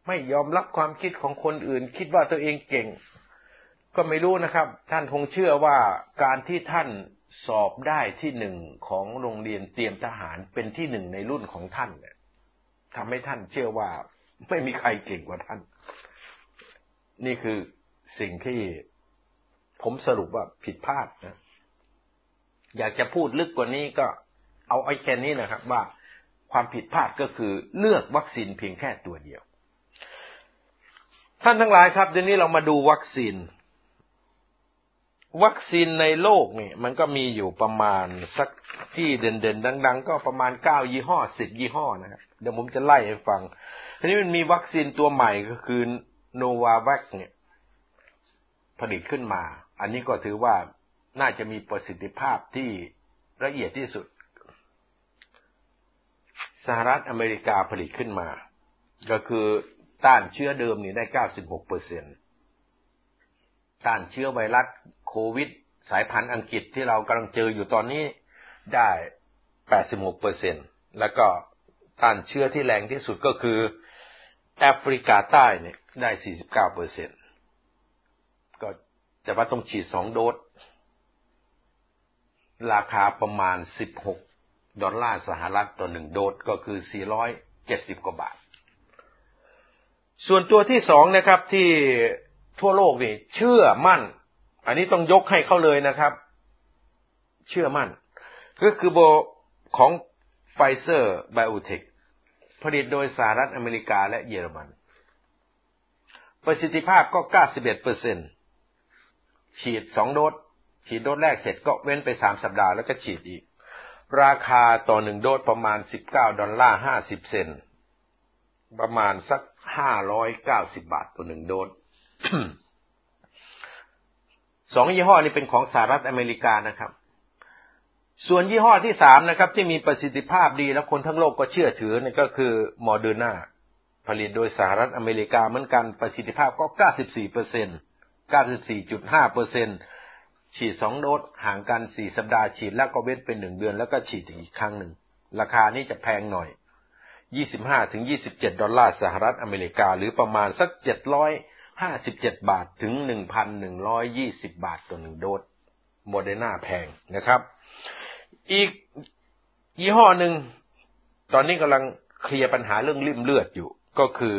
ไม่ยอมรับความคิดของคนอื่น คิดว่าตัวเองเก่ง ก็ไม่รู้นะครับ ท่านคงเชื่อว่าการที่ท่านสอบได้ที่หนึ่งของโรงเรียนเตรียมทหารเป็นที่หนึ่งในรุ่นของท่านเนี่ยทำให้ท่านเชื่อว่าไม่มีใครเก่งกว่าท่าน นี่คือสิ่งที่ผมสรุปว่าผิดพลาดนะอยากจะพูดลึกกว่านี้ก็ เอาไอ้แค่นี้นะครับ ว่าความผิดพลาดก็คือเลือกวัคซีนเพียงแค่ตัวเดียว ท่านทั้งหลายครับเดี๋ยวนี้เรามาดูวัคซีน วัคซีนในโลกเนี่ยมันก็มีอยู่ประมาณสักที่เด่นๆดัง ๆ ก็ประมาณเก้ายี่ห้อสิบยี่ห้อนะครับเดี๋ยวผมจะไล่ให้ฟังทีนี้มันมีวัคซีนตัวใหม่ก็คือโนวาแวคเนี่ย ผลิตขึ้นมา อันนี้ก็ถือว่าน่าจะมีประสิทธิภาพที่ละเอียดที่สุด สหรัฐอเมริกาผลิตขึ้นมา ก็คือต้านเชื้อเดิมนี่ได้96เปอร์เซ็นต้านเชื้อไวรัสโควิด สายพันธุ์อังกฤษที่เรากำลังเจออยู่ตอนนี้ได้86เปอร์เซ็นแล้วก็ต้านเชื้อที่แรงที่สุดก็คือแอฟริกาใต้เนี่ยได้49เปอร์เซ็นก็แต่ว่าต้องฉีดสองโดสราคาประมาณ16 ดอลลาร์สหรัฐต่อหนึ่งโดสก็คือ 470 กว่าบาท ส่วนตัวที่สองนะครับที่ทั่วโลกนี่เชื่อมั่น อันนี้ต้องยกให้เขาเลยนะครับ เชื่อมั่น ก็คือโบของไฟเซอร์ไบโอเทคผลิตโดยสหรัฐอเมริกาและเยอรมัน ประสิทธิภาพก็ 91เปอร์เซ็นต์ฉีดสองโดส ฉีดโดสแรกเสร็จก็เว้นไปสามสัปดาห์แล้วก็ฉีดอีก ราคาต่อหนึ่งโดสประมาณสิบเก้าดอลลาร์ห้าสิบเซนต์ประมาณสักห้าร้อยเก้าสิบบาทต่อหนึ่งโดสสองยี่ห้อนี้เป็นของสหรัฐอเมริกานะครับ ส่วนยี่ห้อที่สามนะครับ ที่มีประสิทธิภาพดีและคนทั้งโลกก็เชื่อถือนี่ก็คือโมเดอร์นาผลิตโดยสหรัฐอเมริกาเหมือนกันประสิทธิภาพก็เก้าสิบสี่เปอร์เซ็นต์เก้าสิบสี่จุดห้าเปอร์เซ็นต์ ฉีดสองโดสห่างกันสี่สัปดาห์ฉีดแล้วก็เว้นเป็นหนึ่งเดือนแล้วก็ฉีดอีกครั้งหนึ่ง ราคานี้จะแพงหน่อยยี่สิบห้าถึงยี่สิบเจ็ดดอลลาร์สหรัฐอเมริกา หรือประมาณสักเจ็ดร้อยห้าสิบเจ็ดบาทถึงหนึ่งพันหนึ่งร้อยยี่สิบบาทต่อหนึ่งโดสโมเดอร์นาแพงนะครับ อีกยี่ห้อหนึ่ง ตอนนี้กำลังเคลียร์ปัญหาเรื่องลิ่มเลือดอยู่ ก็คือ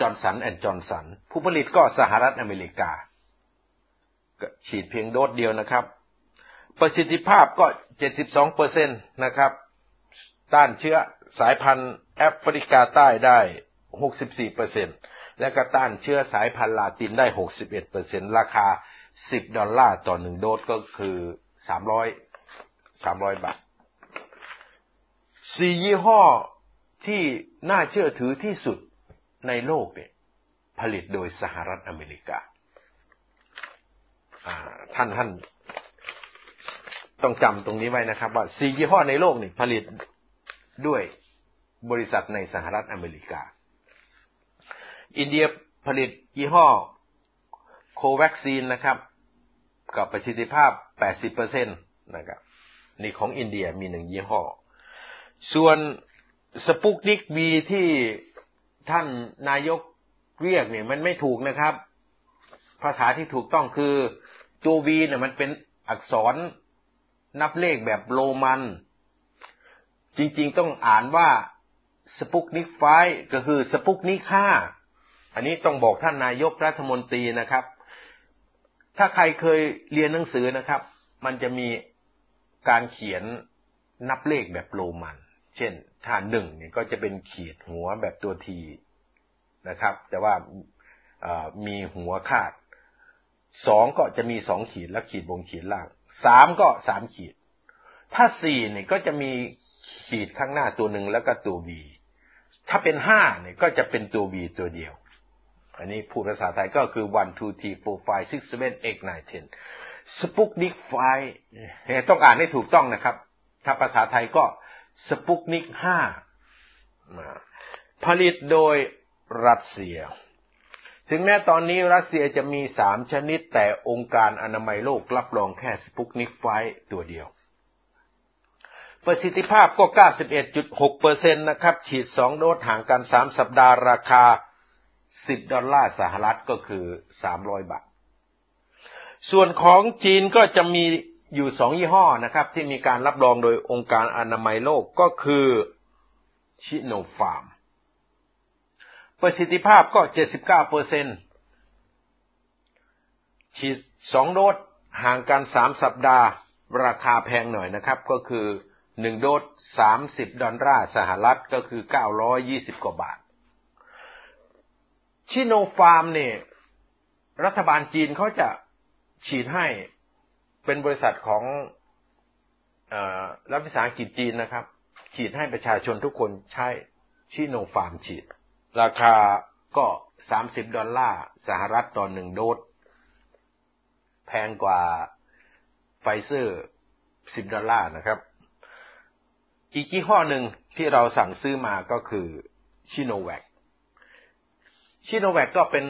จอห์นสันแอนด์จอห์นสันผู้ผลิตก็สหรัฐอเมริกา ฉีดเพียงโดสเดียวนะครับ ประสิทธิภาพก็ 72เปอร์เซ็นต์นะครับ ต้านเชื้อสายพันธุ์แอฟริกาใต้ได้ 64เปอร์เซ็นต์และก็ต้านเชื้อสายพันธุ์ลาตินได้ 61เปอร์เซ็นต์ราคา 10 ดอลลาร์ต่อหนึ่งโดสก็คือ 300 300 บาทสี่ยี่ห้อที่น่าเชื่อถือที่สุดในโลกเนี่ยผลิตโดยสหรัฐอเมริกา ท่านท่านต้องจำตรงนี้ไว้นะครับ ว่าสี่ยี่ห้อในโลกนี่ผลิตด้วยบริษัทในสหรัฐอเมริกา อินเดียผลิตยี่ห้อโควัคซีนนะครับ กับประสิทธิภาพ 80%นะครับนี่ของอินเดียมีหนึ่งยี่ห้อ ส่วนสปุกนิกบีที่ท่านนายกเรียกเนี่ยมันไม่ถูกนะครับ ภาษาที่ถูกต้องคือ ตัววีเนี่ยมันเป็นอักษรนับเลขแบบโรมัน จริงๆต้องอ่านว่าสปุกนิกไฟก็คือสปุกนิกห้าอันนี้ต้องบอกท่านนายกรัฐมนตรีนะครับ ถ้าใครเคยเรียนหนังสือนะครับ มันจะมีการเขียนนับเลขแบบโรมัน เช่นถ้าหนึ่งเนี่ยก็จะเป็นขีดหัวแบบตัวทีนะครับ แต่ว่ามีหัวคาด สองก็จะมีสองขีดและขีดบนขีดล่างสามก็สามขีด ถ้าสี่เนี่ยก็จะมีขีดข้างหน้าตัวหนึ่งแล้วก็ตัวบีถ้าเป็นห้าเนี่ยก็จะเป็นตัวบีตัวเดียว อันนี้พูดภาษาไทยก็คือ one two three four five six seven eight nine ten สปุกนิกไฟต้องอ่านให้ถูกต้องนะครับ ถ้าภาษาไทยก็สปุกนิกห้าผลิตโดยรัสเซีย ถึงแม้ตอนนี้รัสเซียจะมีสามชนิดแต่องค์การอนามัยโลกรับรองแค่สปุกนิกไฟตัวเดียว ประสิทธิภาพก็ 91.6%นะครับ ฉีดสองโดสห่างกันสามสัปดาห์ราคา 10 ดอลลาร์สหรัฐก็คือ 300 บาท ส่วนของจีนก็จะมีอยู่สองยี่ห้อนะครับ ที่มีการรับรองโดยองค์การอนามัยโลกก็คือชิโนฟาร์ม ประสิทธิภาพก็เจ็ดสิบเก้าเปอร์เซ็นฉีดสองโดสห่างกันสามสัปดาห์ ราคาแพงหน่อยนะครับ ก็คือหนึ่งโดสสามสิบดอลลาร์สหรัฐก็คือเก้าร้อยยี่สิบกว่าบาท ซิโนฟาร์มเนี่ย รัฐบาลจีนเขาจะฉีดให้เป็นบริษัทของรัฐวิสาหกิจจีนนะครับ ฉีดให้ประชาชนทุกคนใช้ซิโนฟาร์มฉีด ราคาก็สามสิบดอลลาร์สหรัฐต่อหนึ่งโดส แพงกว่าไฟเซอร์สิบดอลลาร์นะครับ อีกยี่ห้อหนึ่งที่เราสั่งซื้อมาก็คือชิโนแวคชิโนแวคก็เป็น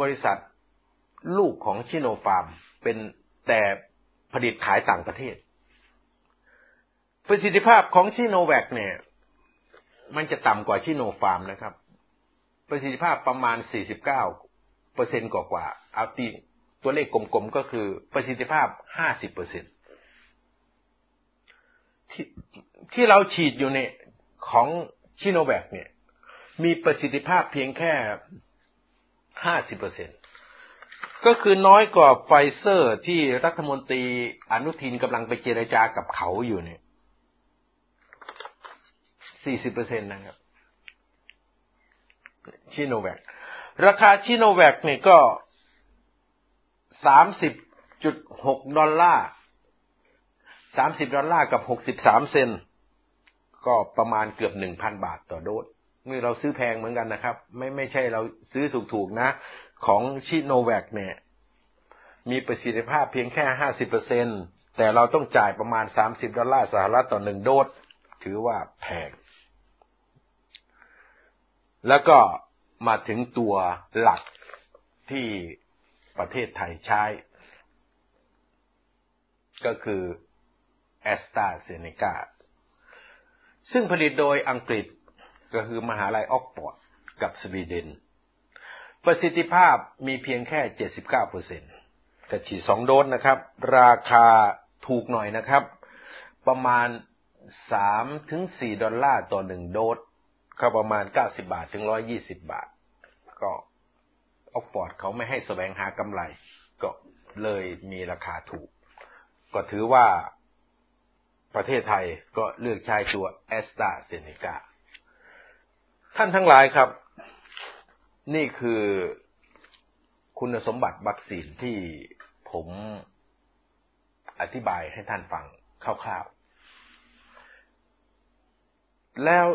บริษัทลูกของชิโนฟาร์ม เป็นแต่ผลิตขายต่างประเทศ ประสิทธิภาพของชิโนแวคเนี่ย มันจะต่ำกว่าชิโนฟาร์มนะครับ ประสิทธิภาพประมาณ 49เปอร์เซ็นกว่าๆเอาตีตัวเลขกลมๆก็คือประสิทธิภาพ 50เปอร์เซ็นที่ที่เราฉีดอยู่เนี่ยของซิโนแวคเนี่ย มีประสิทธิภาพเพียงแค่50เปอร์เซ็นต์ก็คือน้อยกว่าไฟเซอร์ที่รัฐมนตรีอนุทินกำลังไปเจรจากับเขาอยู่เนี่ย40เปอร์เซ็นต์นะครับ ซิโนแวคราคาซิโนแวคเนี่ยก็สามสิบจุดหกดอลลาร์สามสิบดอลลาร์กับหกสิบสามเซนต์ก็ประมาณเกือบหนึ่งพันบาทต่อโดสที่เราซื้อแพงเหมือนกันนะครับ ไม่ไม่ใช่เราซื้อถูกๆนะ ของซิโนแวคเนี่ย มีประสิทธิภาพเพียงแค่ห้าสิบเปอร์เซ็นต์แต่เราต้องจ่ายประมาณสามสิบดอลลาร์สหรัฐต่อหนึ่งโดสถือว่าแพง แล้วก็มาถึงตัวหลักที่ประเทศไทยใช้ ก็คือแอสตราเซเนกาซึ่งผลิตโดยอังกฤษก็คือมหาลัยออกฟอร์ดกับสวีเดน ประสิทธิภาพมีเพียงแค่ 79เปอร์เซ็นต์กระฉีดสองโดสนะครับ ราคาถูกหน่อยนะครับ ประมาณสามถึงสี่ดอลลาร์ต่อหนึ่งโดส ก็ประมาณเก้าสิบาทถึงร้อยยี่สิบบาท ก็ออกฟอร์ดเขาไม่ให้แสวงหากำไร ก็เลยมีราคาถูก ก็ถือว่าประเทศไทยก็เลือกใช้ตัวแอสตราเซเนกาท่านทั้งหลายครับ นี่คือคุณสมบัติวัคซีนที่ผมอธิบายให้ท่านฟังคร่าวๆ แล้ว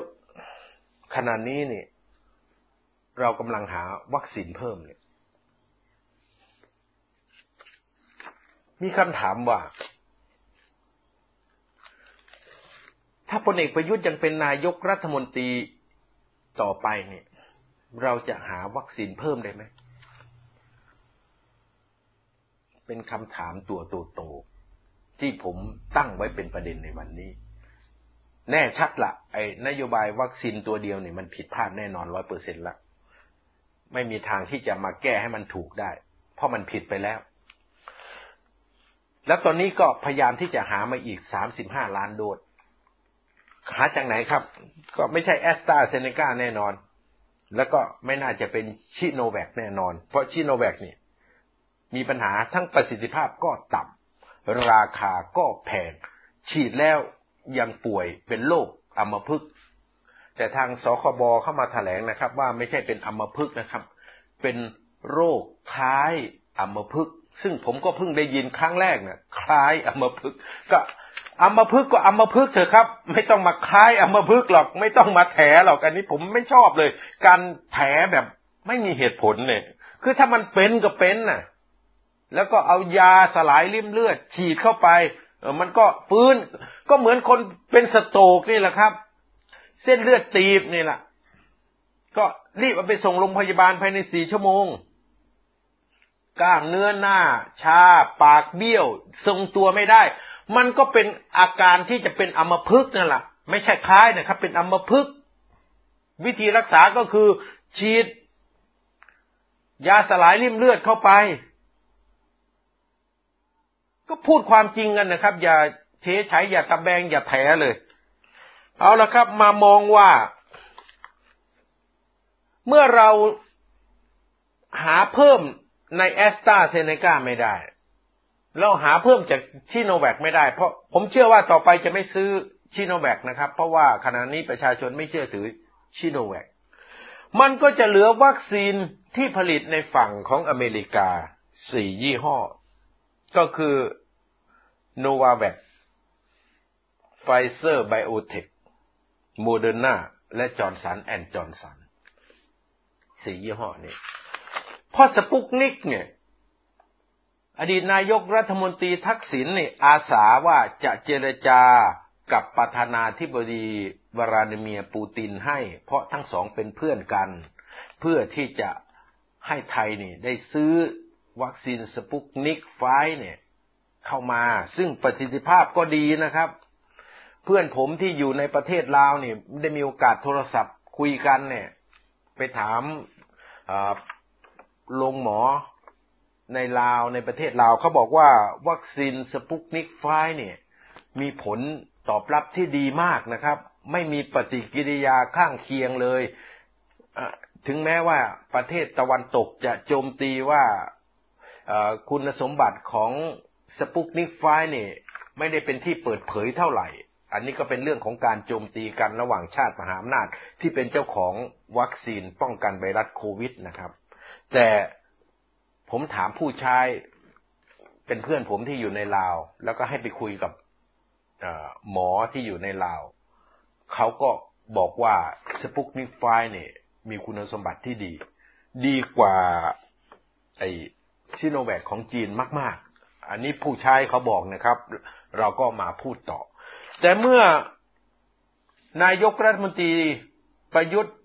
ขณะนี้เนี่ย เรากำลังหาวัคซีนเพิ่มเนี่ย มีคำถามว่า ถ้าพลเอกประยุทธ์ยังเป็นนายกรัฐมนตรีต่อไปเนี่ย เราจะหาวัคซีนเพิ่มได้ไหม เป็นคำถามตัวโตๆที่ผมตั้งไว้เป็นประเด็นในวันนี้ แน่ชัดละไอ้นโยบายวัคซีนตัวเดียวเนี่ยมันผิดพลาดแน่นอนร้อยเปอร์เซ็นต์ละไม่มีทางที่จะมาแก้ให้มันถูกได้ เพราะมันผิดไปแล้ว แล้วตอนนี้ก็พยายามที่จะหามาอีกสามสิบห้าล้านโดสหาจากไหนครับ ก็ไม่ใช่แอสตราเซเนกาแน่นอน แล้วก็ไม่น่าจะเป็นชิโนแวคแน่นอน เพราะชิโนแวคนี่ย มีปัญหาทั้งประสิทธิภาพก็ต่ำราคาก็แพงฉีดแล้ว ยังป่วยเป็นโรคอัมพฤกษ์แต่ทางสคบเข้ามาแถลงนะครับ ว่าไม่ใช่เป็นอัมพฤกษ์นะครับ เป็นโรคคล้ายอัมพฤกษ์ซึ่งผมก็เพิ่งได้ยินครั้งแรกเนะ่ยคล้ายอัมพฤกษ์ก็อัมพฤกษ์ก็อัมพฤกษ์เถอะครับ ไม่ต้องมาคล้ายอัมพฤกษ์หรอก ไม่ต้องมาแถหรอกอันนี้ผมไม่ชอบเลย การแถแบบไม่มีเหตุผลเนี่ยคือถ้ามันเป็นก็เป็นน่ะ แล้วก็เอายาสลายริ่มเลือด ฉีดเข้าไป มันก็ฟื้นก็เหมือนคนเป็นสโตกนี่แหละครับ เส้นเลือดตีบนี่แหละก็รีบเอาไปส่งโรงพยาบาลภายในสี่ชั่วโมงกล้ามเนื้อหน้า ชา ปากเบี้ยว ทรงตัวไม่ได้ มันก็เป็นอาการที่จะเป็นอัมพฤกษ์นั่นแหละไม่ใช่คล้ายนะครับ เป็นอัมพฤกษ์วิธีรักษาก็คือฉีด ยาสลายริ่มเลือดเข้าไป ก็พูดความจริงกันนะครับ อย่าเฉยใช้อย่าตะแบงอย่าแถเลย เอาละครับ มามองว่า เมื่อเราหาเพิ่มในแอสตราเซเนกาไม่ได้เราหาเพิ่มจากซิโนแวคไม่ได้ เพราะผมเชื่อว่าต่อไปจะไม่ซื้อซิโนแวคนะครับ เพราะว่าขณะนี้ประชาชนไม่เชื่อถือซิโนแวคมันก็จะเหลือวัคซีนที่ผลิตในฝั่งของอเมริกาสี่ยี่ห้อ ก็คือ โนวาแวกซ์ไฟเซอร์ไบโอเทคโมเดอร์นาและจอห์นสันแอนด์จอห์นสันสี่ยี่ห้อนี้พอสปุตนิกเนี่ย อดีตนายกรัฐมนตรีทักษิณเนี่ยอาสาว่าจะเจรจากับประธานาธิบดีวลาดิเมียร์ปูตินให้ เพราะทั้งสองเป็นเพื่อนกัน เพื่อที่จะให้ไทยนี่ได้ซื้อวัคซีนสปุตนิก V เนี่ย เข้ามา ซึ่งประสิทธิภาพก็ดีนะครับ เพื่อนผมที่อยู่ในประเทศลาวนี่ได้มีโอกาสโทรศัพท์คุยกันเนี่ย ไปถามลงหมอในลาวในประเทศลาวเขาบอกว่าวัคซีนสปุกนิกไฟเนี่ย มีผลตอบรับที่ดีมากนะครับ ไม่มีปฏิกิริยาข้างเคียงเลยถึงแม้ว่าประเทศตะวันตกจะโจมตีว่าคุณสมบัติของ สปุกนิกไฟเนี่ยไม่ได้เป็นที่เปิดเผยเท่าไหร่ อันนี้ก็เป็นเรื่องของการโจมตีกันระหว่างชาติมหาอำนาจ ที่เป็นเจ้าของวัคซีนป้องกันไวรัสโควิดนะครับ แต่ผมถามผู้ชายเป็นเพื่อนผมที่อยู่ในลาว แล้วก็ให้ไปคุยกับหมอที่อยู่ในลาว เขาก็บอกว่าสปุกนิกไฟเนี่ยมีคุณสมบัติที่ดี ดีกว่าไอซิโนแวคของจีนมากๆ อันนี้ผู้ใชายเขาบอกนะครับ เราก็มาพูดต่อ แต่เมื่อนายกรัฐมนตรีประยุทธ์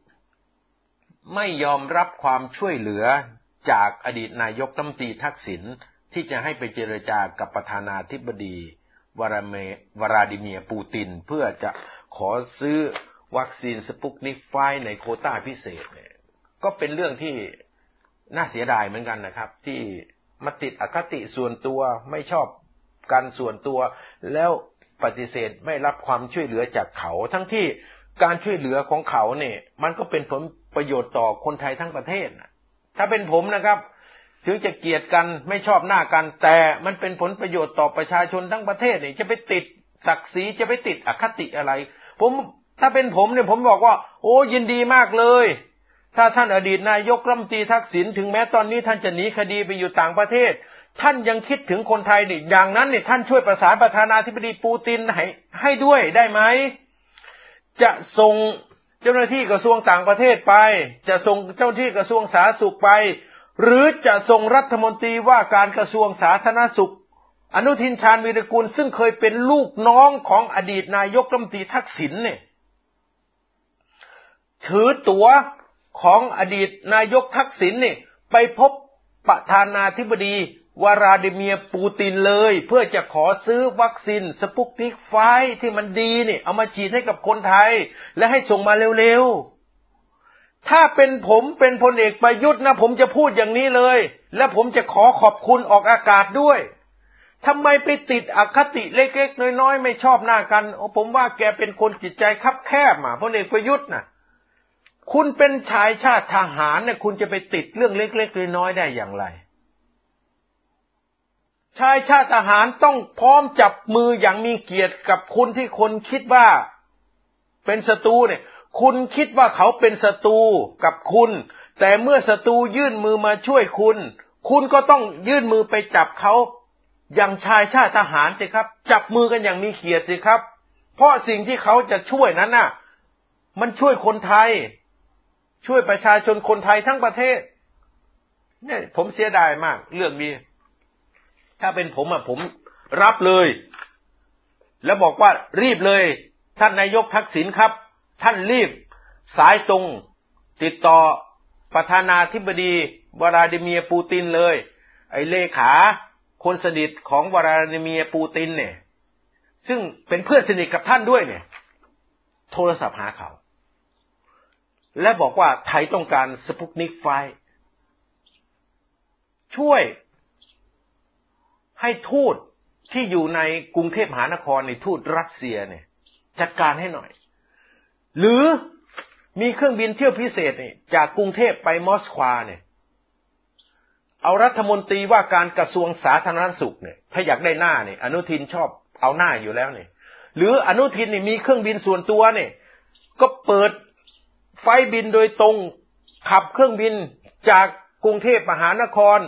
ไม่ยอมรับความช่วยเหลือจากอดีตนายกรัฐมนตรีทักษิณที่จะให้ไปเจรจากับประธานาธิบดีวราเมวราดิเมียปูติน เพื่อจะขอซื้อวัคซีนสปุกนิกไฟในโคต้าพิเศษเนี่ยก็เป็นเรื่องที่น่าเสียดายเหมือนกันนะครับ ที่ มาติดอคติส่วนตัวไม่ชอบกันส่วนตัว แล้วปฏิเสธไม่รับความช่วยเหลือจากเขา ทั้งที่การช่วยเหลือของเขาเนี่ย มันก็เป็นผลประโยชน์ต่อคนไทยทั้งประเทศถ้าเป็นผมนะครับ ถึงจะเกลียดกันไม่ชอบหน้ากัน แต่มันเป็นผลประโยชน์ต่อประชาชนทั้งประเทศเนี่ยจะไปติดศักดิ์ศรีจะไปติดอคติอะไร ผมถ้าเป็นผมเนี่ยผมบอกว่า โอ้ยินดีมากเลย ถ้าท่านอดีตนายกรัฐมนตรีทักษิณถึงแม้ตอนนี้ท่านจะหนีคดีไปอยู่ต่างประเทศ ท่านยังคิดถึงคนไทยนี่อย่างนั้นเนี่ยท่านช่วยประสานประธานาธิบดีปูตินให้ให้ด้วยได้ไหมจะส่งเจ้าหน้าที่กระทรวงต่างประเทศไป จะส่งเจ้าหน้าที่กระทรวงสาธารณสุขไป หรือจะส่งรัฐมนตรีว่าการกระทรวงสาธารณสุข อนุทินชาญวีรกุลซึ่งเคยเป็นลูกน้องของอดีตนายกรัฐมนตรีทักษิณเนี่ยถือตั๋ว ของอดีตนายกทักษิณเนี่ยไปพบประธานาธิบดีวลาดิเมียปูตินเลย เพื่อจะขอซื้อวัคซีนสปุกนิกไฟที่มันดีเนี่ยเอามาฉีดให้กับคนไทย และให้ส่งมาเร็วๆ ถ้าเป็นผมเป็นพลเอกประยุทธ์นะ ผมจะพูดอย่างนี้เลย และผมจะขอขอบคุณออกอากาศด้วยทำไมไปติดอคติเล็กๆ น้อยๆ ไม่ชอบหน้ากัน ผมว่าแกเป็นคนจิตใจคับแคบอะพลเอกประยุทธ์น่ะ คุณเป็นชายชาติทหารเนี่ยคุณจะไปติดเรื่องเล็กๆน้อยๆได้อย่างไร ชายชาติทหารต้องพร้อมจับมืออย่างมีเกียรติกับคุณที่คนคิดว่าเป็นศัตรูเนี่ย คุณคิดว่าเขาเป็นศัตรูกับคุณ แต่เมื่อศัตรูยื่นมือมาช่วยคุณ คุณก็ต้องยื่นมือไปจับเขาอย่างชายชาติทหารสิครับ จับมือกันอย่างมีเกียรติสิครับ เพราะสิ่งที่เขาจะช่วยนั้นน่ะ มันช่วยคนไทย ช่วยประชาชนคนไทยทั้งประเทศ เนี่ย ผมเสียดายมาก เรื่องนี้ ถ้าเป็นผมอะผมรับเลย แล้วบอกว่ารีบเลย ท่านนายกทักษิณครับ ท่านรีบ สายตรง ติดต่อประธานาธิบดีวลาดิเมียปูตินเลย ไอเลขา คนสนิทของวลาดิเมียปูตินเนี่ย ซึ่งเป็นเพื่อนสนิทกับท่านด้วยเนี่ย โทรศัพท์หาเขา และบอกว่าไทยต้องการสปุกนิกไฟ ช่วยให้ทูตที่อยู่ในกรุงเทพมหานครในทูตรัสเซียเนี่ย จัดการให้หน่อย หรือมีเครื่องบินเที่ยวพิเศษเนี่ยจากกรุงเทพไปมอสควาเนี่ย เอารัฐมนตรีว่าการกระทรวงสาธารณสุขเนี่ย ถ้าอยากได้หน้าเนี่ย อนุทินชอบเอาหน้าอยู่แล้วเนี่ย หรืออนุทินเนี่ยมีเครื่องบินส่วนตัวเนี่ย ก็เปิด ไฟบินโดยตรงขับเครื่องบินจากกรุงเทพมหานคร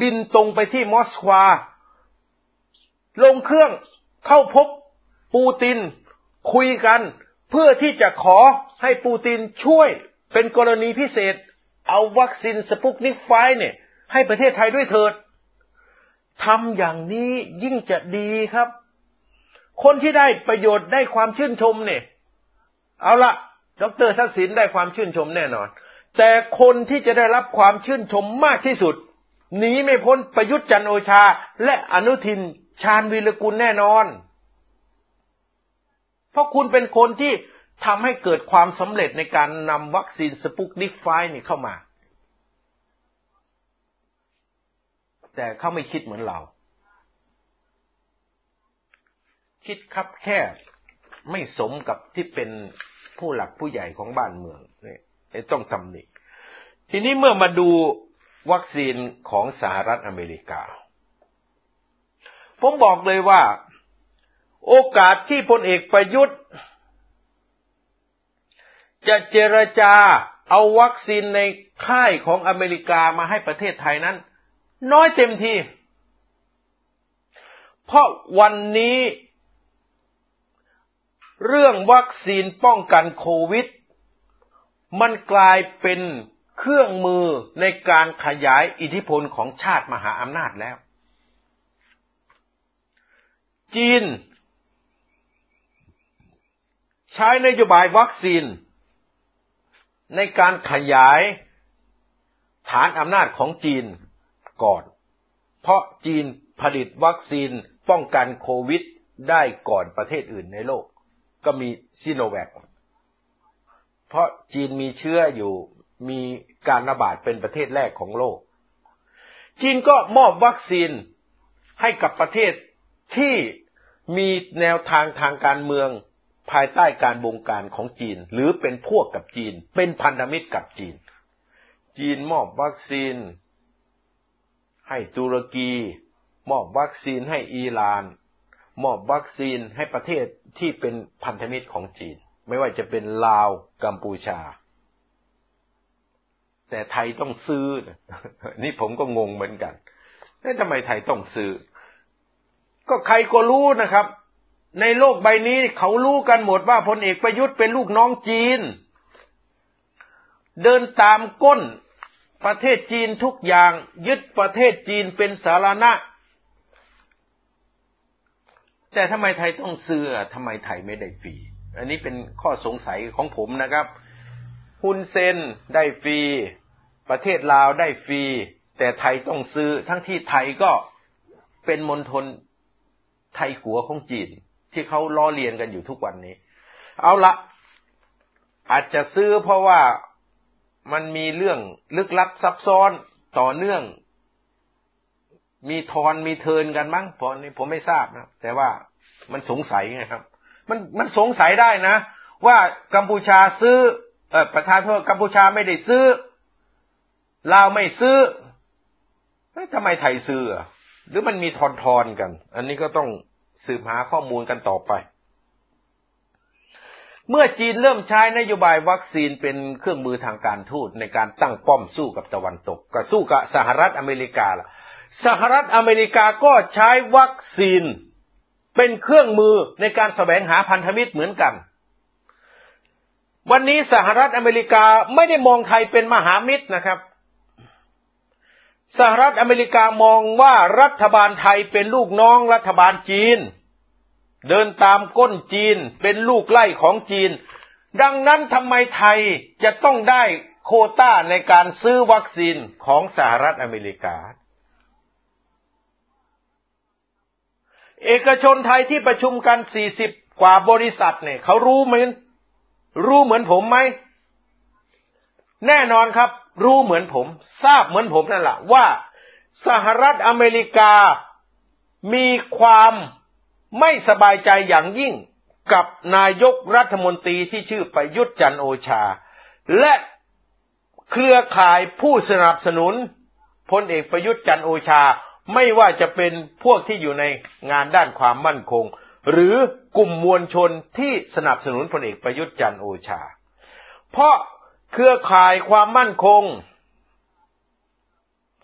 บินตรงไปที่มอสควา ลงเครื่องเข้าพบปูตินคุยกัน เพื่อที่จะขอให้ปูตินช่วยเป็นกรณีพิเศษ เอาวัคซีนสปุกนิกไฟเนี่ย ให้ประเทศไทยด้วยเถิดทำอย่างนี้ยิ่งจะดีครับ คนที่ได้ประโยชน์ได้ความชื่นชมเนี่ย เอาละ ดรทักษิณได้ความชื่นชมแน่นอน แต่คนที่จะได้รับความชื่นชมมากที่สุดหนีไม่พ้นประยุทธ์จันโอชา และอนุทินชาญวีรกุลแน่นอน เพราะคุณเป็นคนที่ทำให้เกิดความสำเร็จในการนำวัคซีนสปุกนิกไฟนี่เข้ามา แต่เขาไม่คิดเหมือนเรา คิดคับแค่ไม่สมกับที่เป็น ผู้หลักผู้ใหญ่ของบ้านเมืองเนี่ยต้องตำหนิทีนี้เมื่อมาดูวัคซีนของสหรัฐอเมริกา ผมบอกเลยว่า โอกาสที่พลเอกประยุทธ์ จะเจรจาเอาวัคซีนในค่ายของอเมริกามาให้ประเทศไทยนั้น น้อยเต็มที เพราะวันนี้ เรื่องวัคซีนป้องกันโควิด มันกลายเป็นเครื่องมือในการขยายอิทธิพลของชาติมหาอำนาจแล้ว จีน ใช้นโยบายวัคซีน ในการขยายฐานอำนาจของจีนก่อน เพราะจีนผลิตวัคซีนป้องกันโควิดได้ก่อนประเทศอื่นในโลก ก็มีซีโนแวคเพราะจีนมีเชื้ออยู่มีการระบาดเป็นประเทศแรกของโลก จีนก็มอบวัคซีนให้กับประเทศที่มีแนวทางทางการเมืองภายใต้การบงการของจีน หรือเป็นพวกกับจีน เป็นพันธมิตรกับจีน จีนมอบวัคซีน ให้ตุรกี มอบวัคซีนให้อิหร่าน มอบวัคซีนให้ประเทศ ที่เป็นพันธมิตรของจีน ไม่ว่าจะเป็นลาวกัมพูชา แต่ไทยต้องซื้อนี่ผมก็งงเหมือนกันแล้วทำไมไทยต้องซื้อ ก็ใครก็รู้นะครับ ในโลกใบนี้เขารู้กันหมดว่าพลเอกประยุทธ์เป็นลูกน้องจีน เดินตามก้นประเทศจีนทุกอย่าง ยึดประเทศจีนเป็นสาระ แต่ทำไมไทยต้องซื้อทำไมไทยไม่ได้ฟรี อันนี้เป็นข้อสงสัยของผมนะครับฮุนเซนได้ฟรี ประเทศลาวได้ฟรี แต่ไทยต้องซื้อ ทั้งที่ไทยก็เป็นมณฑลไทยขัวของจีน ที่เขาล้อเลียนกันอยู่ทุกวันนี้ เอาละอาจจะซื้อเพราะว่ามันมีเรื่องลึกลับซับซ้อนต่อเนื่อง มีทอนมีเทินกันมั้งพอนี้ผมไม่ทราบนะแต่ว่ามันสงสัยไงครับ มันมันสงสัยได้นะ ว่ากัมพูชาซื้อ เออประธานโทษกัมพูชาไม่ได้ซื้อลาวไม่ซื้อทำไมไทยซื้อหรือมันมีทอนทอนกัน อันนี้ก็ต้องสืบหาข้อมูลกันต่อไป เมื่อจีนเริ่มใช้นโยบายวัคซีนเป็นเครื่องมือทางการทูตในการตั้งป้อมสู้กับตะวันตก ก็สู้กับสหรัฐอเมริกาล่ะ สหรัฐอเมริกาก็ใช้วัคซีน เป็นเครื่องมือในการแสวงหาพันธมิตรเหมือนกัน วันนี้สหรัฐอเมริกาไม่ได้มองไทยเป็นมหามิตรนะครับ สหรัฐอเมริกามองว่ารัฐบาลไทยเป็นลูกน้องรัฐบาลจีน เดินตามก้นจีนเป็นลูกไล่ของจีน ดังนั้นทำไมไทยจะต้องได้โคต้าในการซื้อวัคซีนของสหรัฐอเมริกา เอกชนไทยที่ประชุมกันสี่สิบกว่าบริษัทเนี่ยเขารู้เหมือนรู้เหมือนผมไหม แน่นอนครับ รู้เหมือนผม ทราบเหมือนผมนั่นแหละว่าสหรัฐอเมริกามีความไม่สบายใจอย่างยิ่งกับนายกรัฐมนตรีที่ชื่อประยุทธ์จันโอชา และเครือข่ายผู้สนับสนุนพลเอกประยุทธ์จันโอชา ไม่ว่าจะเป็นพวกที่อยู่ในงานด้านความมั่นคง หรือกลุ่มมวลชนที่สนับสนุนพลเอกประยุทธ์จันโอชา เพราะเครือข่ายความมั่นคง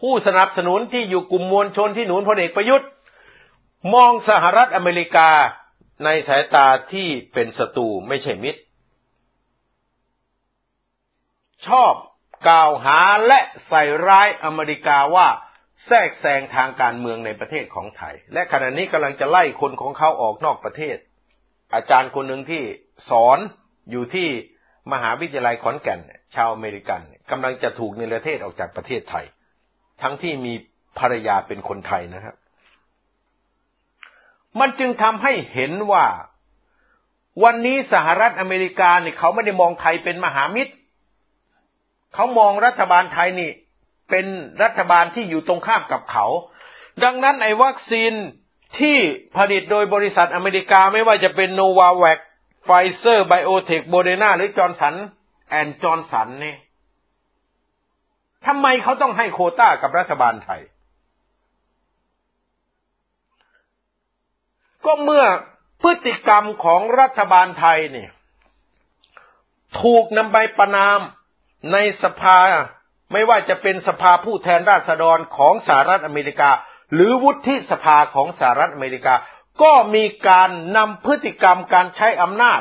ผู้สนับสนุนที่อยู่กลุ่มมวลชนที่หนุนพลเอกประยุทธ์ มองสหรัฐอเมริกาในสายตาที่เป็นศัตรูไม่ใช่มิตร ชอบกล่าวหาและใส่ร้ายอเมริกาว่า แทรกแซงทางการเมืองในประเทศของไทย และขณะนี้กำลังจะไล่คนของเขาออกนอกประเทศ อาจารย์คนหนึ่งที่สอนอยู่ที่มหาวิทยาลัยขอนแก่น ชาวอเมริกันกำลังจะถูกในประเทศออกจากประเทศไทย ทั้งที่มีภรรยาเป็นคนไทยนะครับ มันจึงทำให้เห็นว่าวันนี้สหรัฐอเมริกาเนี่ยเขาไม่ได้มองไทยเป็นมหามิตร เขามองรัฐบาลไทยนี่ เป็นรัฐบาลที่อยู่ตรงข้ามกับเขา ดังนั้นไอ้วัคซีนที่ผลิตโดยบริษัทอเมริกาไม่ว่าจะเป็นโนวาแวกซ์ไฟเซอร์ไบโอเทคโมเดอร์นาหรือจอห์นสันแอนด์จอห์นสันเนี่ยทำไมเขาต้องให้โควตากับรัฐบาลไทย ก็เมื่อพฤติกรรมของรัฐบาลไทยเนี่ย ถูกนำไปประนามในสภา ไม่ว่าจะเป็นสภาผู้แทนราษฎรของสหรัฐอเมริกา หรือวุฒิสภาของสหรัฐอเมริกา ก็มีการนำพฤติกรรมการใช้อำนาจ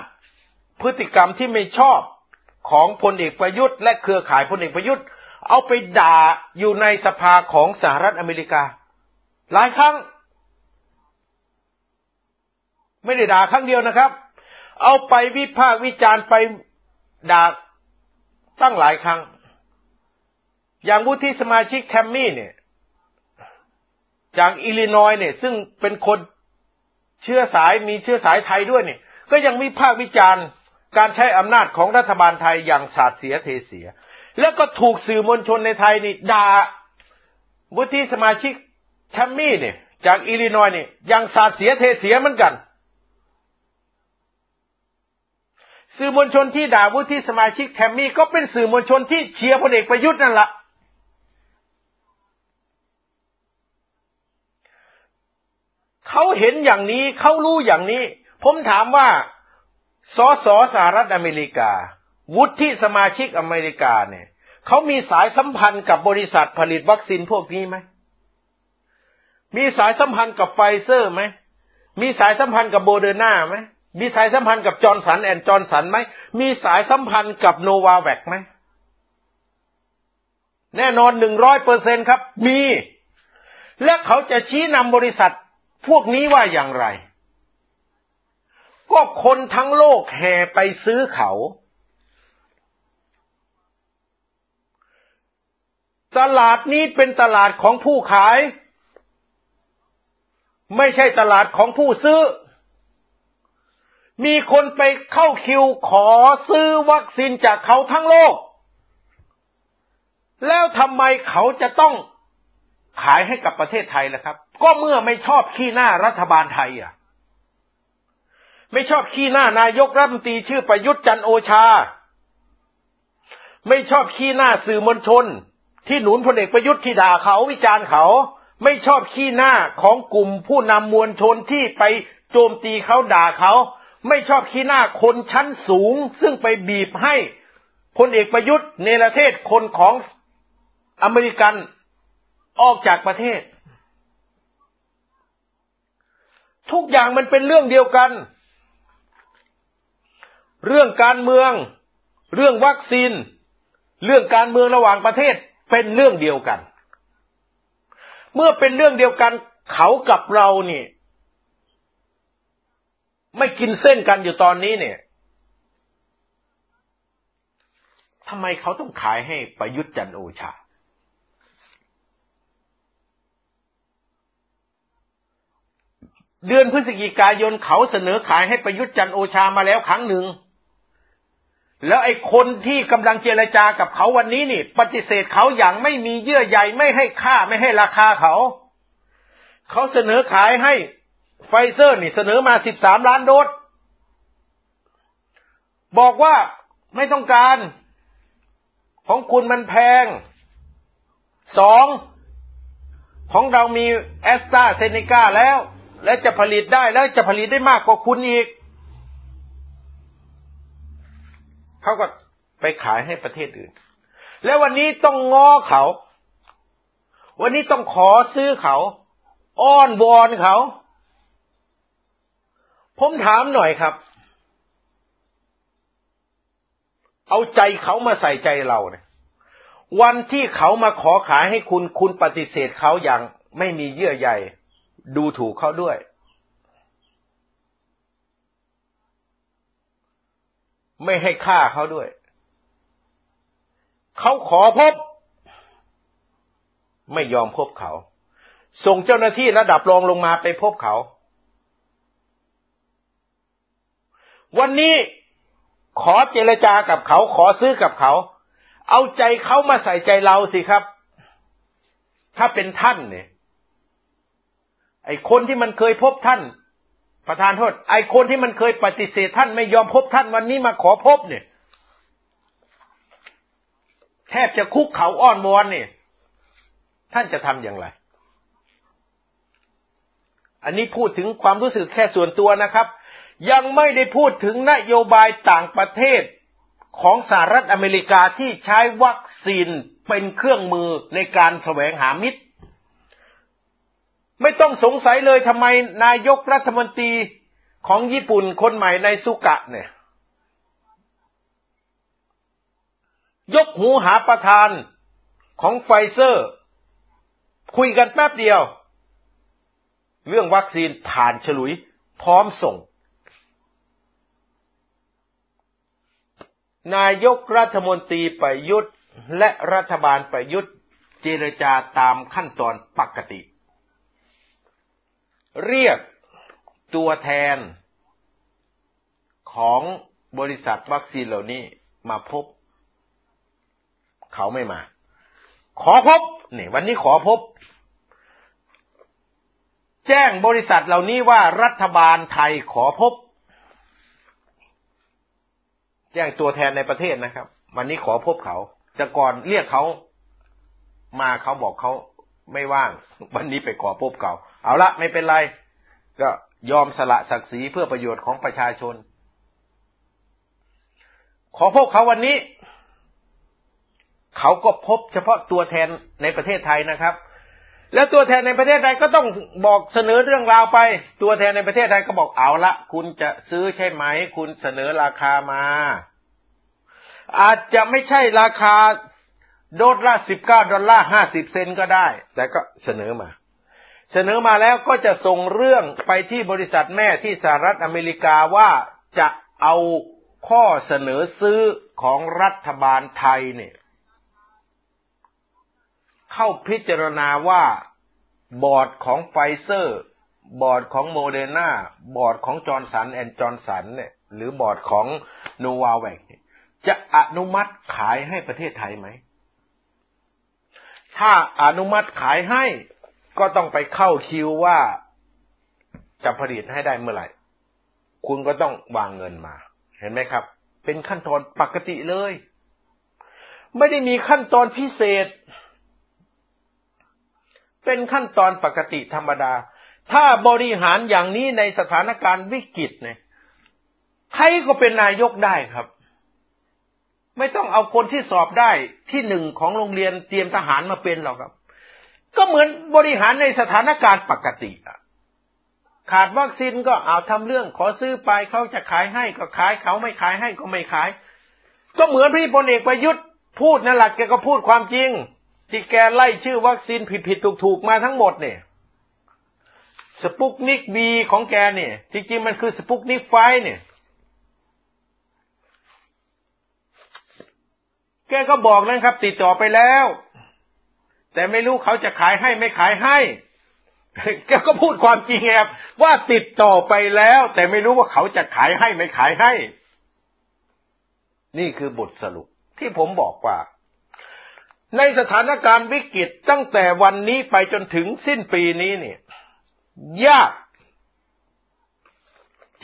พฤติกรรมที่ไม่ชอบของพลเอกประยุทธ์ และเครือข่ายพลเอกประยุทธ์ เอาไปด่าอยู่ในสภาของสหรัฐอเมริกา หลายครั้ง ไม่ได้ด่าครั้งเดียวนะครับ เอาไปวิพากษ์วิจารณ์ไปด่าตั้งหลายครั้ง อย่างวุฒิสมาชิกแคมมี่เนี่ย จากอิลลินอยเนี่ย ซึ่งเป็นคนเชื้อสายมีเชื้อสายไทยด้วยเนี่ย ก็ยังมีภาควิจารณ์การใช้อำนาจของรัฐบาลไทยอย่างสาดเสียเทเสีย แล้วก็ถูกสื่อมวลชนในไทยนี่ด่าวุฒิสมาชิกแคมมี่เนี่ย จากอิลลินอยเนี่ยยังสาดเสียเทเสียเหมือนกันสื่อมวลชนที่ด่าวุฒิสมาชิกแคมมี่ก็เป็นสื่อมวลชนที่เชียร์พลเอกประยุทธ์นั่นแหละ เขาเห็นอย่างนี้เขารู้อย่างนี้ ผมถามว่าสสสหรัฐอเมริกา วุฒิสมาชิกอเมริกาเนี่ยเขามีสายสัมพันธ์กับบริษัทผลิตวัคซีนพวกนี้ไหมมีสายสัมพันธ์กับไฟเซอร์ไหมมีสายสัมพันธ์กับโมเดอร์นาไหมมีสายสัมพันธ์กับจอห์นสันแอนด์จอห์นสันไหมมีสายสัมพันธ์กับโนวาแวกซ์ไหมแน่นอนหนึ่งร้อยเปอร์เซ็นต์ครับ มี และเขาจะชี้นำบริษัท พวกนี้ว่าอย่างไร ก็คนทั้งโลกแห่ไปซื้อเขา ตลาดนี้เป็นตลาดของผู้ขาย ไม่ใช่ตลาดของผู้ซื้อ มีคนไปเข้าคิวขอซื้อวัคซีนจากเขาทั้งโลก แล้วทำไมเขาจะต้อง ขายให้กับประเทศไทยแล่ะครับ ก็เมื่อไม่ชอบขี้หน้ารัฐบาลไทยอะ ไม่ชอบขี้หน้านายกรัฐมนตรีชื่อประยุทธ์จันโอชา ไม่ชอบขี้หน้าสื่อมวลชน ที่หนุนพลเอกประยุทธ์ที่ด่าเขาวิจารณ์เขา ไม่ชอบขี้หน้าของกลุ่มผู้นำมวลชนที่ไปโจมตีเขาด่าเขา ไม่ชอบขี้หน้าคนชั้นสูง ซึ่งไปบีบให้พลเอกประยุทธ์เนรเทศคนของอเมริกัน ออกจากประเทศ ทุกอย่างมันเป็นเรื่องเดียวกัน เรื่องการเมือง เรื่องวัคซีน เรื่องการเมืองระหว่างประเทศเป็นเรื่องเดียวกัน เมื่อเป็นเรื่องเดียวกัน เขากับเราเนี่ยไม่กินเส้นกันอยู่ตอนนี้เนี่ยทำไมเขาต้องขายให้ประยุทธ์จันโอชา เดือนพฤศจิกายนเขาเสนอขายให้ประยุทธ์จันโอชามาแล้วครั้งหนึ่ง แล้วไอ้คนที่กำลังเจรจากับเขาวันนี้นี่ ปฏิเสธเขาอย่างไม่มีเยื่อใยไม่ให้ค่าไม่ให้ราคาเขา เขาเสนอขายให้ไฟเซอร์นี่เสนอมาสิบสามล้านโดสบอกว่าไม่ต้องการ ของคุณมันแพงสองของเรามีแอสตราเซเนกาแล้ว และจะผลิตได้แล้วจะผลิตได้มากกว่าคุณอีกเขาก็ไปขายให้ประเทศอื่น แล้ววันนี้ต้องง้อเขา วันนี้ต้องขอซื้อเขา อ้อนวอนเขา ผมถามหน่อยครับ เอาใจเขามาใส่ใจเราเนี่ย วันที่เขามาขอขายให้คุณ คุณปฏิเสธเขาอย่างไม่มีเยื่อใย ดูถูกเขาด้วย ไม่ให้ค่าเขาด้วย เขาขอพบ ไม่ยอมพบเขา ส่งเจ้าหน้าที่ระดับรองลงมาไปพบเขา วันนี้ขอเจรจากับเขา ขอซื้อกับเขา เอาใจเขามาใส่ใจเราสิครับ ถ้าเป็นท่านเนี่ย ไอ้คนที่มันเคยพบท่าน ประธานโทษ ไอ้คนที่มันเคยปฏิเสธท่านไม่ยอมพบท่านวันนี้มาขอพบเนี่ย แทบจะคุกเขาอ้อนวอนเนี่ย ท่านจะทำอย่างไร อันนี้พูดถึงความรู้สึกแค่ส่วนตัวนะครับ ยังไม่ได้พูดถึงนโยบายต่างประเทศของสหรัฐอเมริกาที่ใช้วัคซีนเป็นเครื่องมือในการแสวงหามิตร ไม่ต้องสงสัยเลยทำไมนายกรัฐมนตรีของญี่ปุ่นคนใหม่นายสุกะเนี่ย ยกหูหาประธานของไฟเซอร์ คุยกันแป๊บเดียว เรื่องวัคซีนผ่านฉลุย พร้อมส่ง นายกรัฐมนตรีประยุทธ์และรัฐบาลประยุทธ์เจรจาตามขั้นตอนปกติ เรียกตัวแทนของบริษัทวัคซีนเหล่านี้มาพบ เขาไม่มา ขอพบนี่วันนี้ขอพบ แจ้งบริษัทเหล่านี้ว่ารัฐบาลไทยขอพบ แจ้งตัวแทนในประเทศนะครับ วันนี้ขอพบเขา แต่ก่อนเรียกเขามาเขาบอกเขาไม่ว่าง วันนี้ไปขอพบเขา เอาละไม่เป็นไร ก็ยอมสละศักดิ์ศรีเพื่อประโยชน์ของประชาชน ขอพบเขาวันนี้ เขาก็พบเฉพาะตัวแทนในประเทศไทยนะครับ แล้วตัวแทนในประเทศไทยก็ต้องบอกเสนอเรื่องราวไป ตัวแทนในประเทศไทยก็บอกเอาละคุณจะซื้อใช่ไหม คุณเสนอราคามา อาจจะไม่ใช่ราคาโดดละสิบเก้าดอลลาร์ห้าสิบเซนก็ได้ แต่ก็เสนอมา เสนอมาแล้วก็จะส่งเรื่องไปที่บริษัทแม่ที่สหรัฐอเมริกาว่าจะเอาข้อเสนอซื้อของรัฐบาลไทยเนี่ย เข้าพิจารณาว่าบอร์ดของไฟเซอร์ บอร์ดของโมเดอร์นาบอร์ดของจอห์นสันแอนด์จอห์นสันเนี่ย หรือบอร์ดของโนวาแวกซ์จะอนุมัติขายให้ประเทศไทยไหม ถ้าอนุมัติขายให้ ก็ต้องไปเข้าคิวว่าจะผลิตให้ได้เมื่อไหร่ คุณก็ต้องวางเงินมา เห็นไหมครับ เป็นขั้นตอนปกติเลย ไม่ได้มีขั้นตอนพิเศษ เป็นขั้นตอนปกติธรรมดา ถ้าบริหารอย่างนี้ในสถานการณ์วิกฤตเนี่ยใครก็เป็นนายกได้ครับ ไม่ต้องเอาคนที่สอบได้ที่หนึ่งของโรงเรียนเตรียมทหารมาเป็นหรอกครับ ก็เหมือนบริหารในสถานการณ์ปกติอะขาดวัคซีนก็เอาทำเรื่องขอซื้อไปเขาจะขายให้ก็ขายเขาไม่ขายให้ก็ไม่ขาย ก็เหมือนพี่พลเอกประยุทธ์พูดนั่นแหละแกก็พูดความจริง ที่แกไล่ชื่อวัคซีนผิดผิดถูกถูกมาทั้งหมดเนี่ยสปุกนิกบีของแกเนี่ยที่จริงมันคือสปุกนิกไฟเนี่ยแกก็บอกนะครับ ติดต่อไปแล้ว แต่ไม่รู้เขาจะขายให้ไม่ขายให้แกก็พูดความจริงครับว่าติดต่อไปแล้ว แต่ไม่รู้ว่าเขาจะขายให้ไม่ขายให้ นี่คือบทสรุปที่ผมบอกว่า ในสถานการณ์วิกฤตตั้งแต่วันนี้ไปจนถึงสิ้นปีนี้เนี่ย ยาก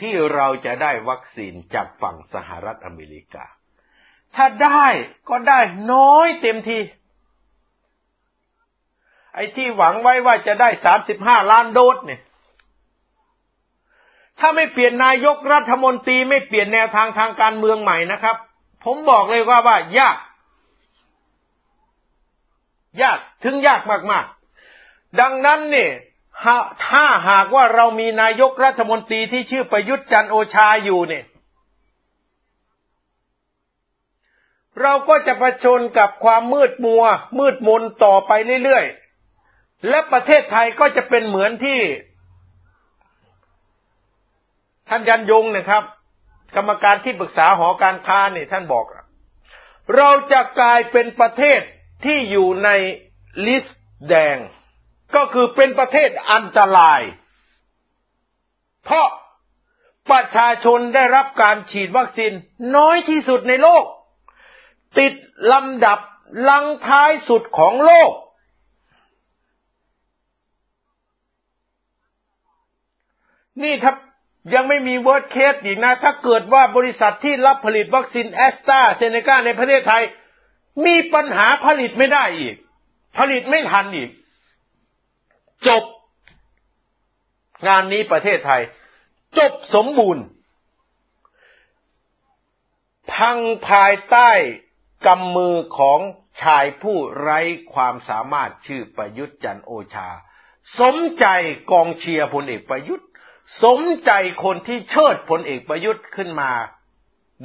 ที่เราจะได้วัคซีนจากฝั่งสหรัฐอเมริกา ถ้าได้ก็ได้น้อยเต็มที ไอ้ที่หวังไว้ว่าจะได้สามสิบห้าล้านโดสเนี่ย ถ้าไม่เปลี่ยนนายกรัฐมนตรีไม่เปลี่ยนแนวทางทางการเมืองใหม่นะครับ ผมบอกเลยว่าว่ายาก ยากถึงยากมากๆ ดังนั้นเนี่ยถ้าหากว่าเรามีนายกรัฐมนตรีที่ชื่อประยุทธ์จันโอชาอยู่เนี่ย เราก็จะะชนกับความมืดมัว มืดมนต่อไปเรื่อยๆ และประเทศไทยก็จะเป็นเหมือนที่ ท่านยันยงนะครับ กรรมการที่ปรึกษาหอการค้าเนี่ยท่านบอก เราจะกลายเป็นประเทศที่อยู่ในลิสต์แดง ก็คือเป็นประเทศอันตราย เพราะประชาชนได้รับการฉีดวัคซีนน้อยที่สุดในโลก ติดลำดับรั้งท้ายสุดของโลก นี่ครับยังไม่มี worst case อีกนะ ถ้าเกิดว่าบริษัทที่รับผลิตวัคซีนแอสตราเซเนกาในประเทศไทย มีปัญหาผลิตไม่ได้อีก ผลิตไม่ทันอีก จบ งานนี้ประเทศไทย จบสมบูรณ์ พังภายใต้กำมือของชายผู้ไร้ความสามารถชื่อประยุทธ์จันโอชา สมใจกองเชียร์พลเอกประยุทธ์ สมใจคนที่เชิดพลเอกประยุทธ์ขึ้นมา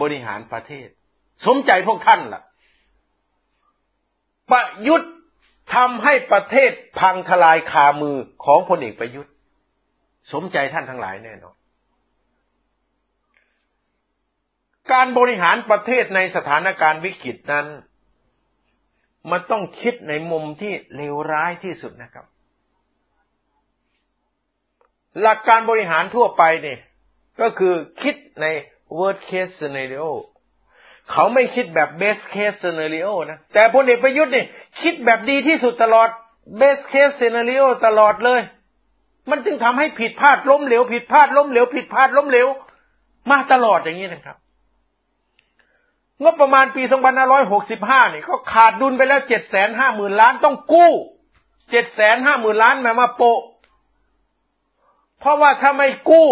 บริหารประเทศ สมใจพวกท่านล่ะ ประยุทธ์ทำให้ประเทศพังทลายคามือของพลเอกประยุทธ์ สมใจท่านทั้งหลายแน่นอน การบริหารประเทศในสถานการณ์วิกฤตนั้น มันต้องคิดในมุมที่เลวร้ายที่สุดนะครับ หลักการบริหารทั่วไปเนี่ย ก็คือคิดใน worst case scenario เขาไม่คิดแบบ best case scenario นะ แต่พลเอกประยุทธ์เนี่ยคิดแบบดีที่สุดตลอด best case scenario ตลอดเลย มันจึงทำให้ผิดพลาดล้มเหลวผิดพลาดล้มเหลวผิดพลาดล้มเหลวมาตลอดอย่างนี้นะครับ งบประมาณปี 2565 นี่ก็ขาดดุลไปแล้ว 750,000 ล้านต้องกู้ 750,000 ล้านมามาโปะ เพราะว่าถ้าไม่กู้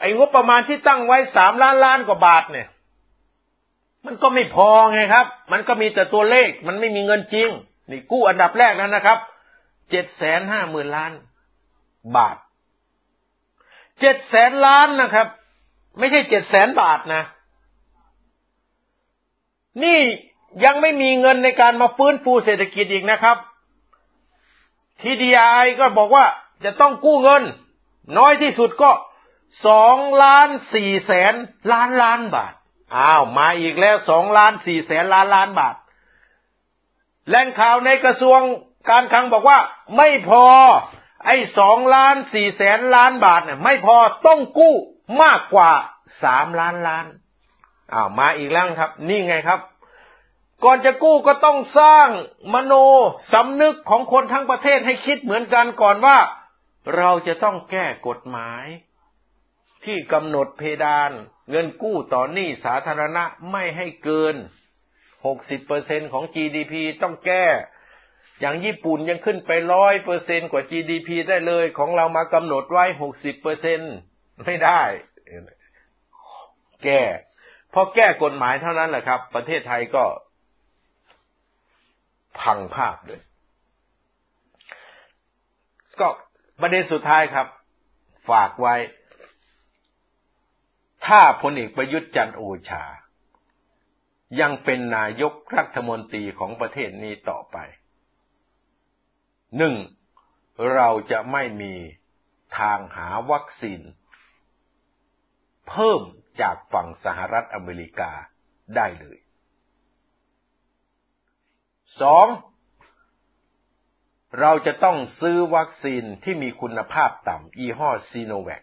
ไอ้งบประมาณที่ตั้งไว้3ล้านล้านกว่าบาทเนี่ย มันก็ไม่พอไงครับ มันก็มีแต่ตัวเลข มันไม่มีเงินจริง นี่กู้อันดับแรกแล้วนะครับ750,000ล้าน บาท7แสนล้านนะครับ ไม่ใช่7แสนบาทนะ นี่ยังไม่มีเงินในการมาฟื้นฟูเศรษฐกิจอีกนะครับทีดีไอก็บอกว่าจะต้องกู้เงิน น้อยที่สุดก็สองล้านสี่แสนล้านล้านบาท อ้าว มาอีกแล้วสองล้านสี่แสนล้านล้านบาท แหล่งข่าวในกระทรวงการคลังบอกว่า ไม่พอ ไอ้สองล้านสี่แสนล้านบาทเนี่ยไม่พอต้องกู้มากกว่าสามล้านล้าน อ้าว มาอีกแล้วครับ นี่ไงครับ ก่อนจะกู้ก็ต้องสร้างมโนสำนึกของคนทั้งประเทศให้คิดเหมือนกันก่อนว่า เราจะต้องแก้กฎหมาย ที่กำหนดเพดาน เงินกู้ต่อหนี้สาธารณะไม่ให้เกิน 60%ของ GDP ต้องแก้ อย่างญี่ปุ่นยังขึ้นไปร้อยเปอร์เซนกว่า GDP ได้เลย ของเรามากำหนดไว้60%ไม่ได้ แก้พอแก้กฎหมายเท่านั้นแหละครับ ประเทศไทยก็ พังภาพเลยก็ ประเด็นสุดท้ายครับ ฝากไว้ ถ้าพลเอกประยุทธ์จันโอชา ยังเป็นนายกรัฐมนตรีของประเทศนี้ต่อไปหนึ่งเราจะไม่มีทางหาวัคซีน เพิ่มจากฝั่งสหรัฐอเมริกาได้เลยสอง เราจะต้องซื้อวัคซีนที่มีคุณภาพต่ำยี่ห้อซีโนแวค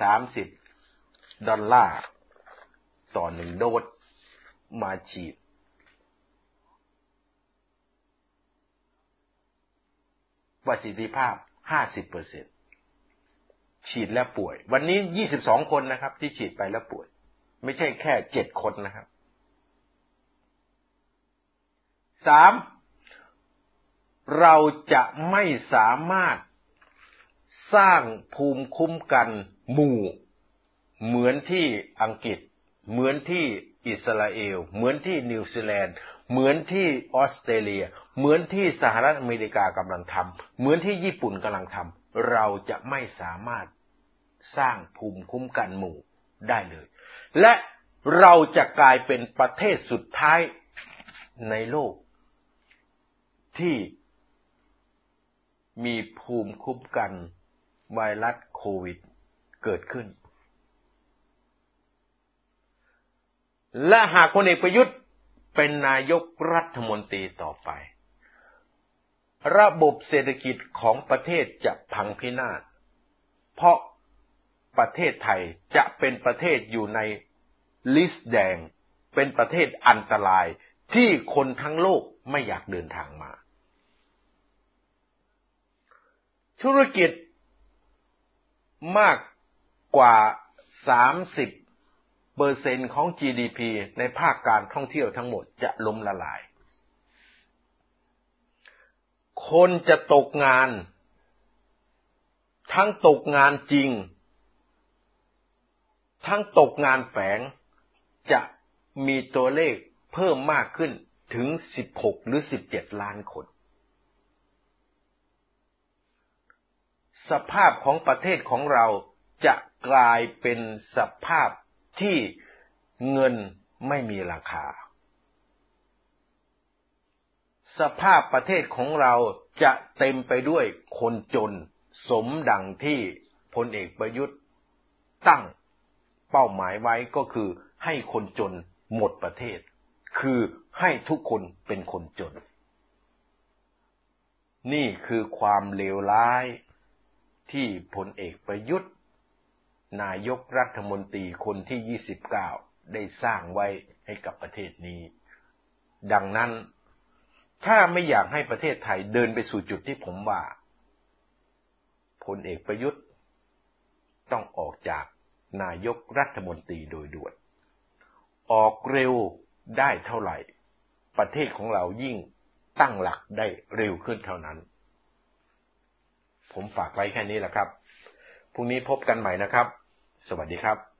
สามสิบดอลลาร์ต่อหนึ่งโดสมาฉีด ประสิทธิภาพห้าสิบเปอร์เซ็นต์ฉีดแล้วป่วย วันนี้ยี่สิบสองคนนะครับ ที่ฉีดไปแล้วป่วย ไม่ใช่แค่เจ็ดคนนะครับสาม เราจะไม่สามารถสร้างภูมิคุ้มกันหมู่ เหมือนที่อังกฤษ เหมือนที่อิสราเอล เหมือนที่นิวซีแลนด์ เหมือนที่ออสเตรเลีย เหมือนที่สหรัฐอเมริกากำลังทำเหมือนที่ญี่ปุ่นกำลังทำเราจะไม่สามารถสร้างภูมิคุ้มกันหมู่ได้เลย และเราจะกลายเป็นประเทศสุดท้ายในโลกที่ มีภูมิคุ้มกันไวรัสโควิดเกิดขึ้น และหากพลเอกประยุทธ์เป็นนายกรัฐมนตรีต่อไป ระบบเศรษฐกิจของประเทศจะพังพินาศ เพราะประเทศไทยจะเป็นประเทศอยู่ในลิสต์แดง เป็นประเทศอันตรายที่คนทั้งโลกไม่อยากเดินทางมา ธุรกิจมากกว่า 30เปอร์เซ็นของ GDP ในภาคการท่องเที่ยวทั้งหมดจะล้มละลาย คนจะตกงาน ทั้งตกงานจริง ทั้งตกงานแฝงจะมีตัวเลขเพิ่มมากขึ้นถึง 16 หรือ 17 ล้านคน สภาพของประเทศของเราจะกลายเป็นสภาพที่เงินไม่มีราคา สภาพประเทศของเราจะเต็มไปด้วยคนจนสมดังที่พลเอกประยุทธ์ตั้งเป้าหมายไว้ก็คือให้คนจนหมดประเทศ คือให้ทุกคนเป็นคนจน นี่คือความเลวร้าย ที่พลเอกประยุทธ์ นายกรัฐมนตรีคนที่ 29 ได้สร้างไว้ให้กับประเทศนี้ ดังนั้น ถ้าไม่อยากให้ประเทศไทยเดินไปสู่จุดที่ผมว่าพลเอกประยุทธ์ ต้องออกจากนายกรัฐมนตรีโดยด่วน ออกเร็วได้เท่าไหร่ ประเทศของเรายิ่งตั้งหลักได้เร็วขึ้นเท่านั้น ผมฝากไว้แค่นี้แหละครับ พรุ่งนี้พบกันใหม่นะครับ สวัสดีครับ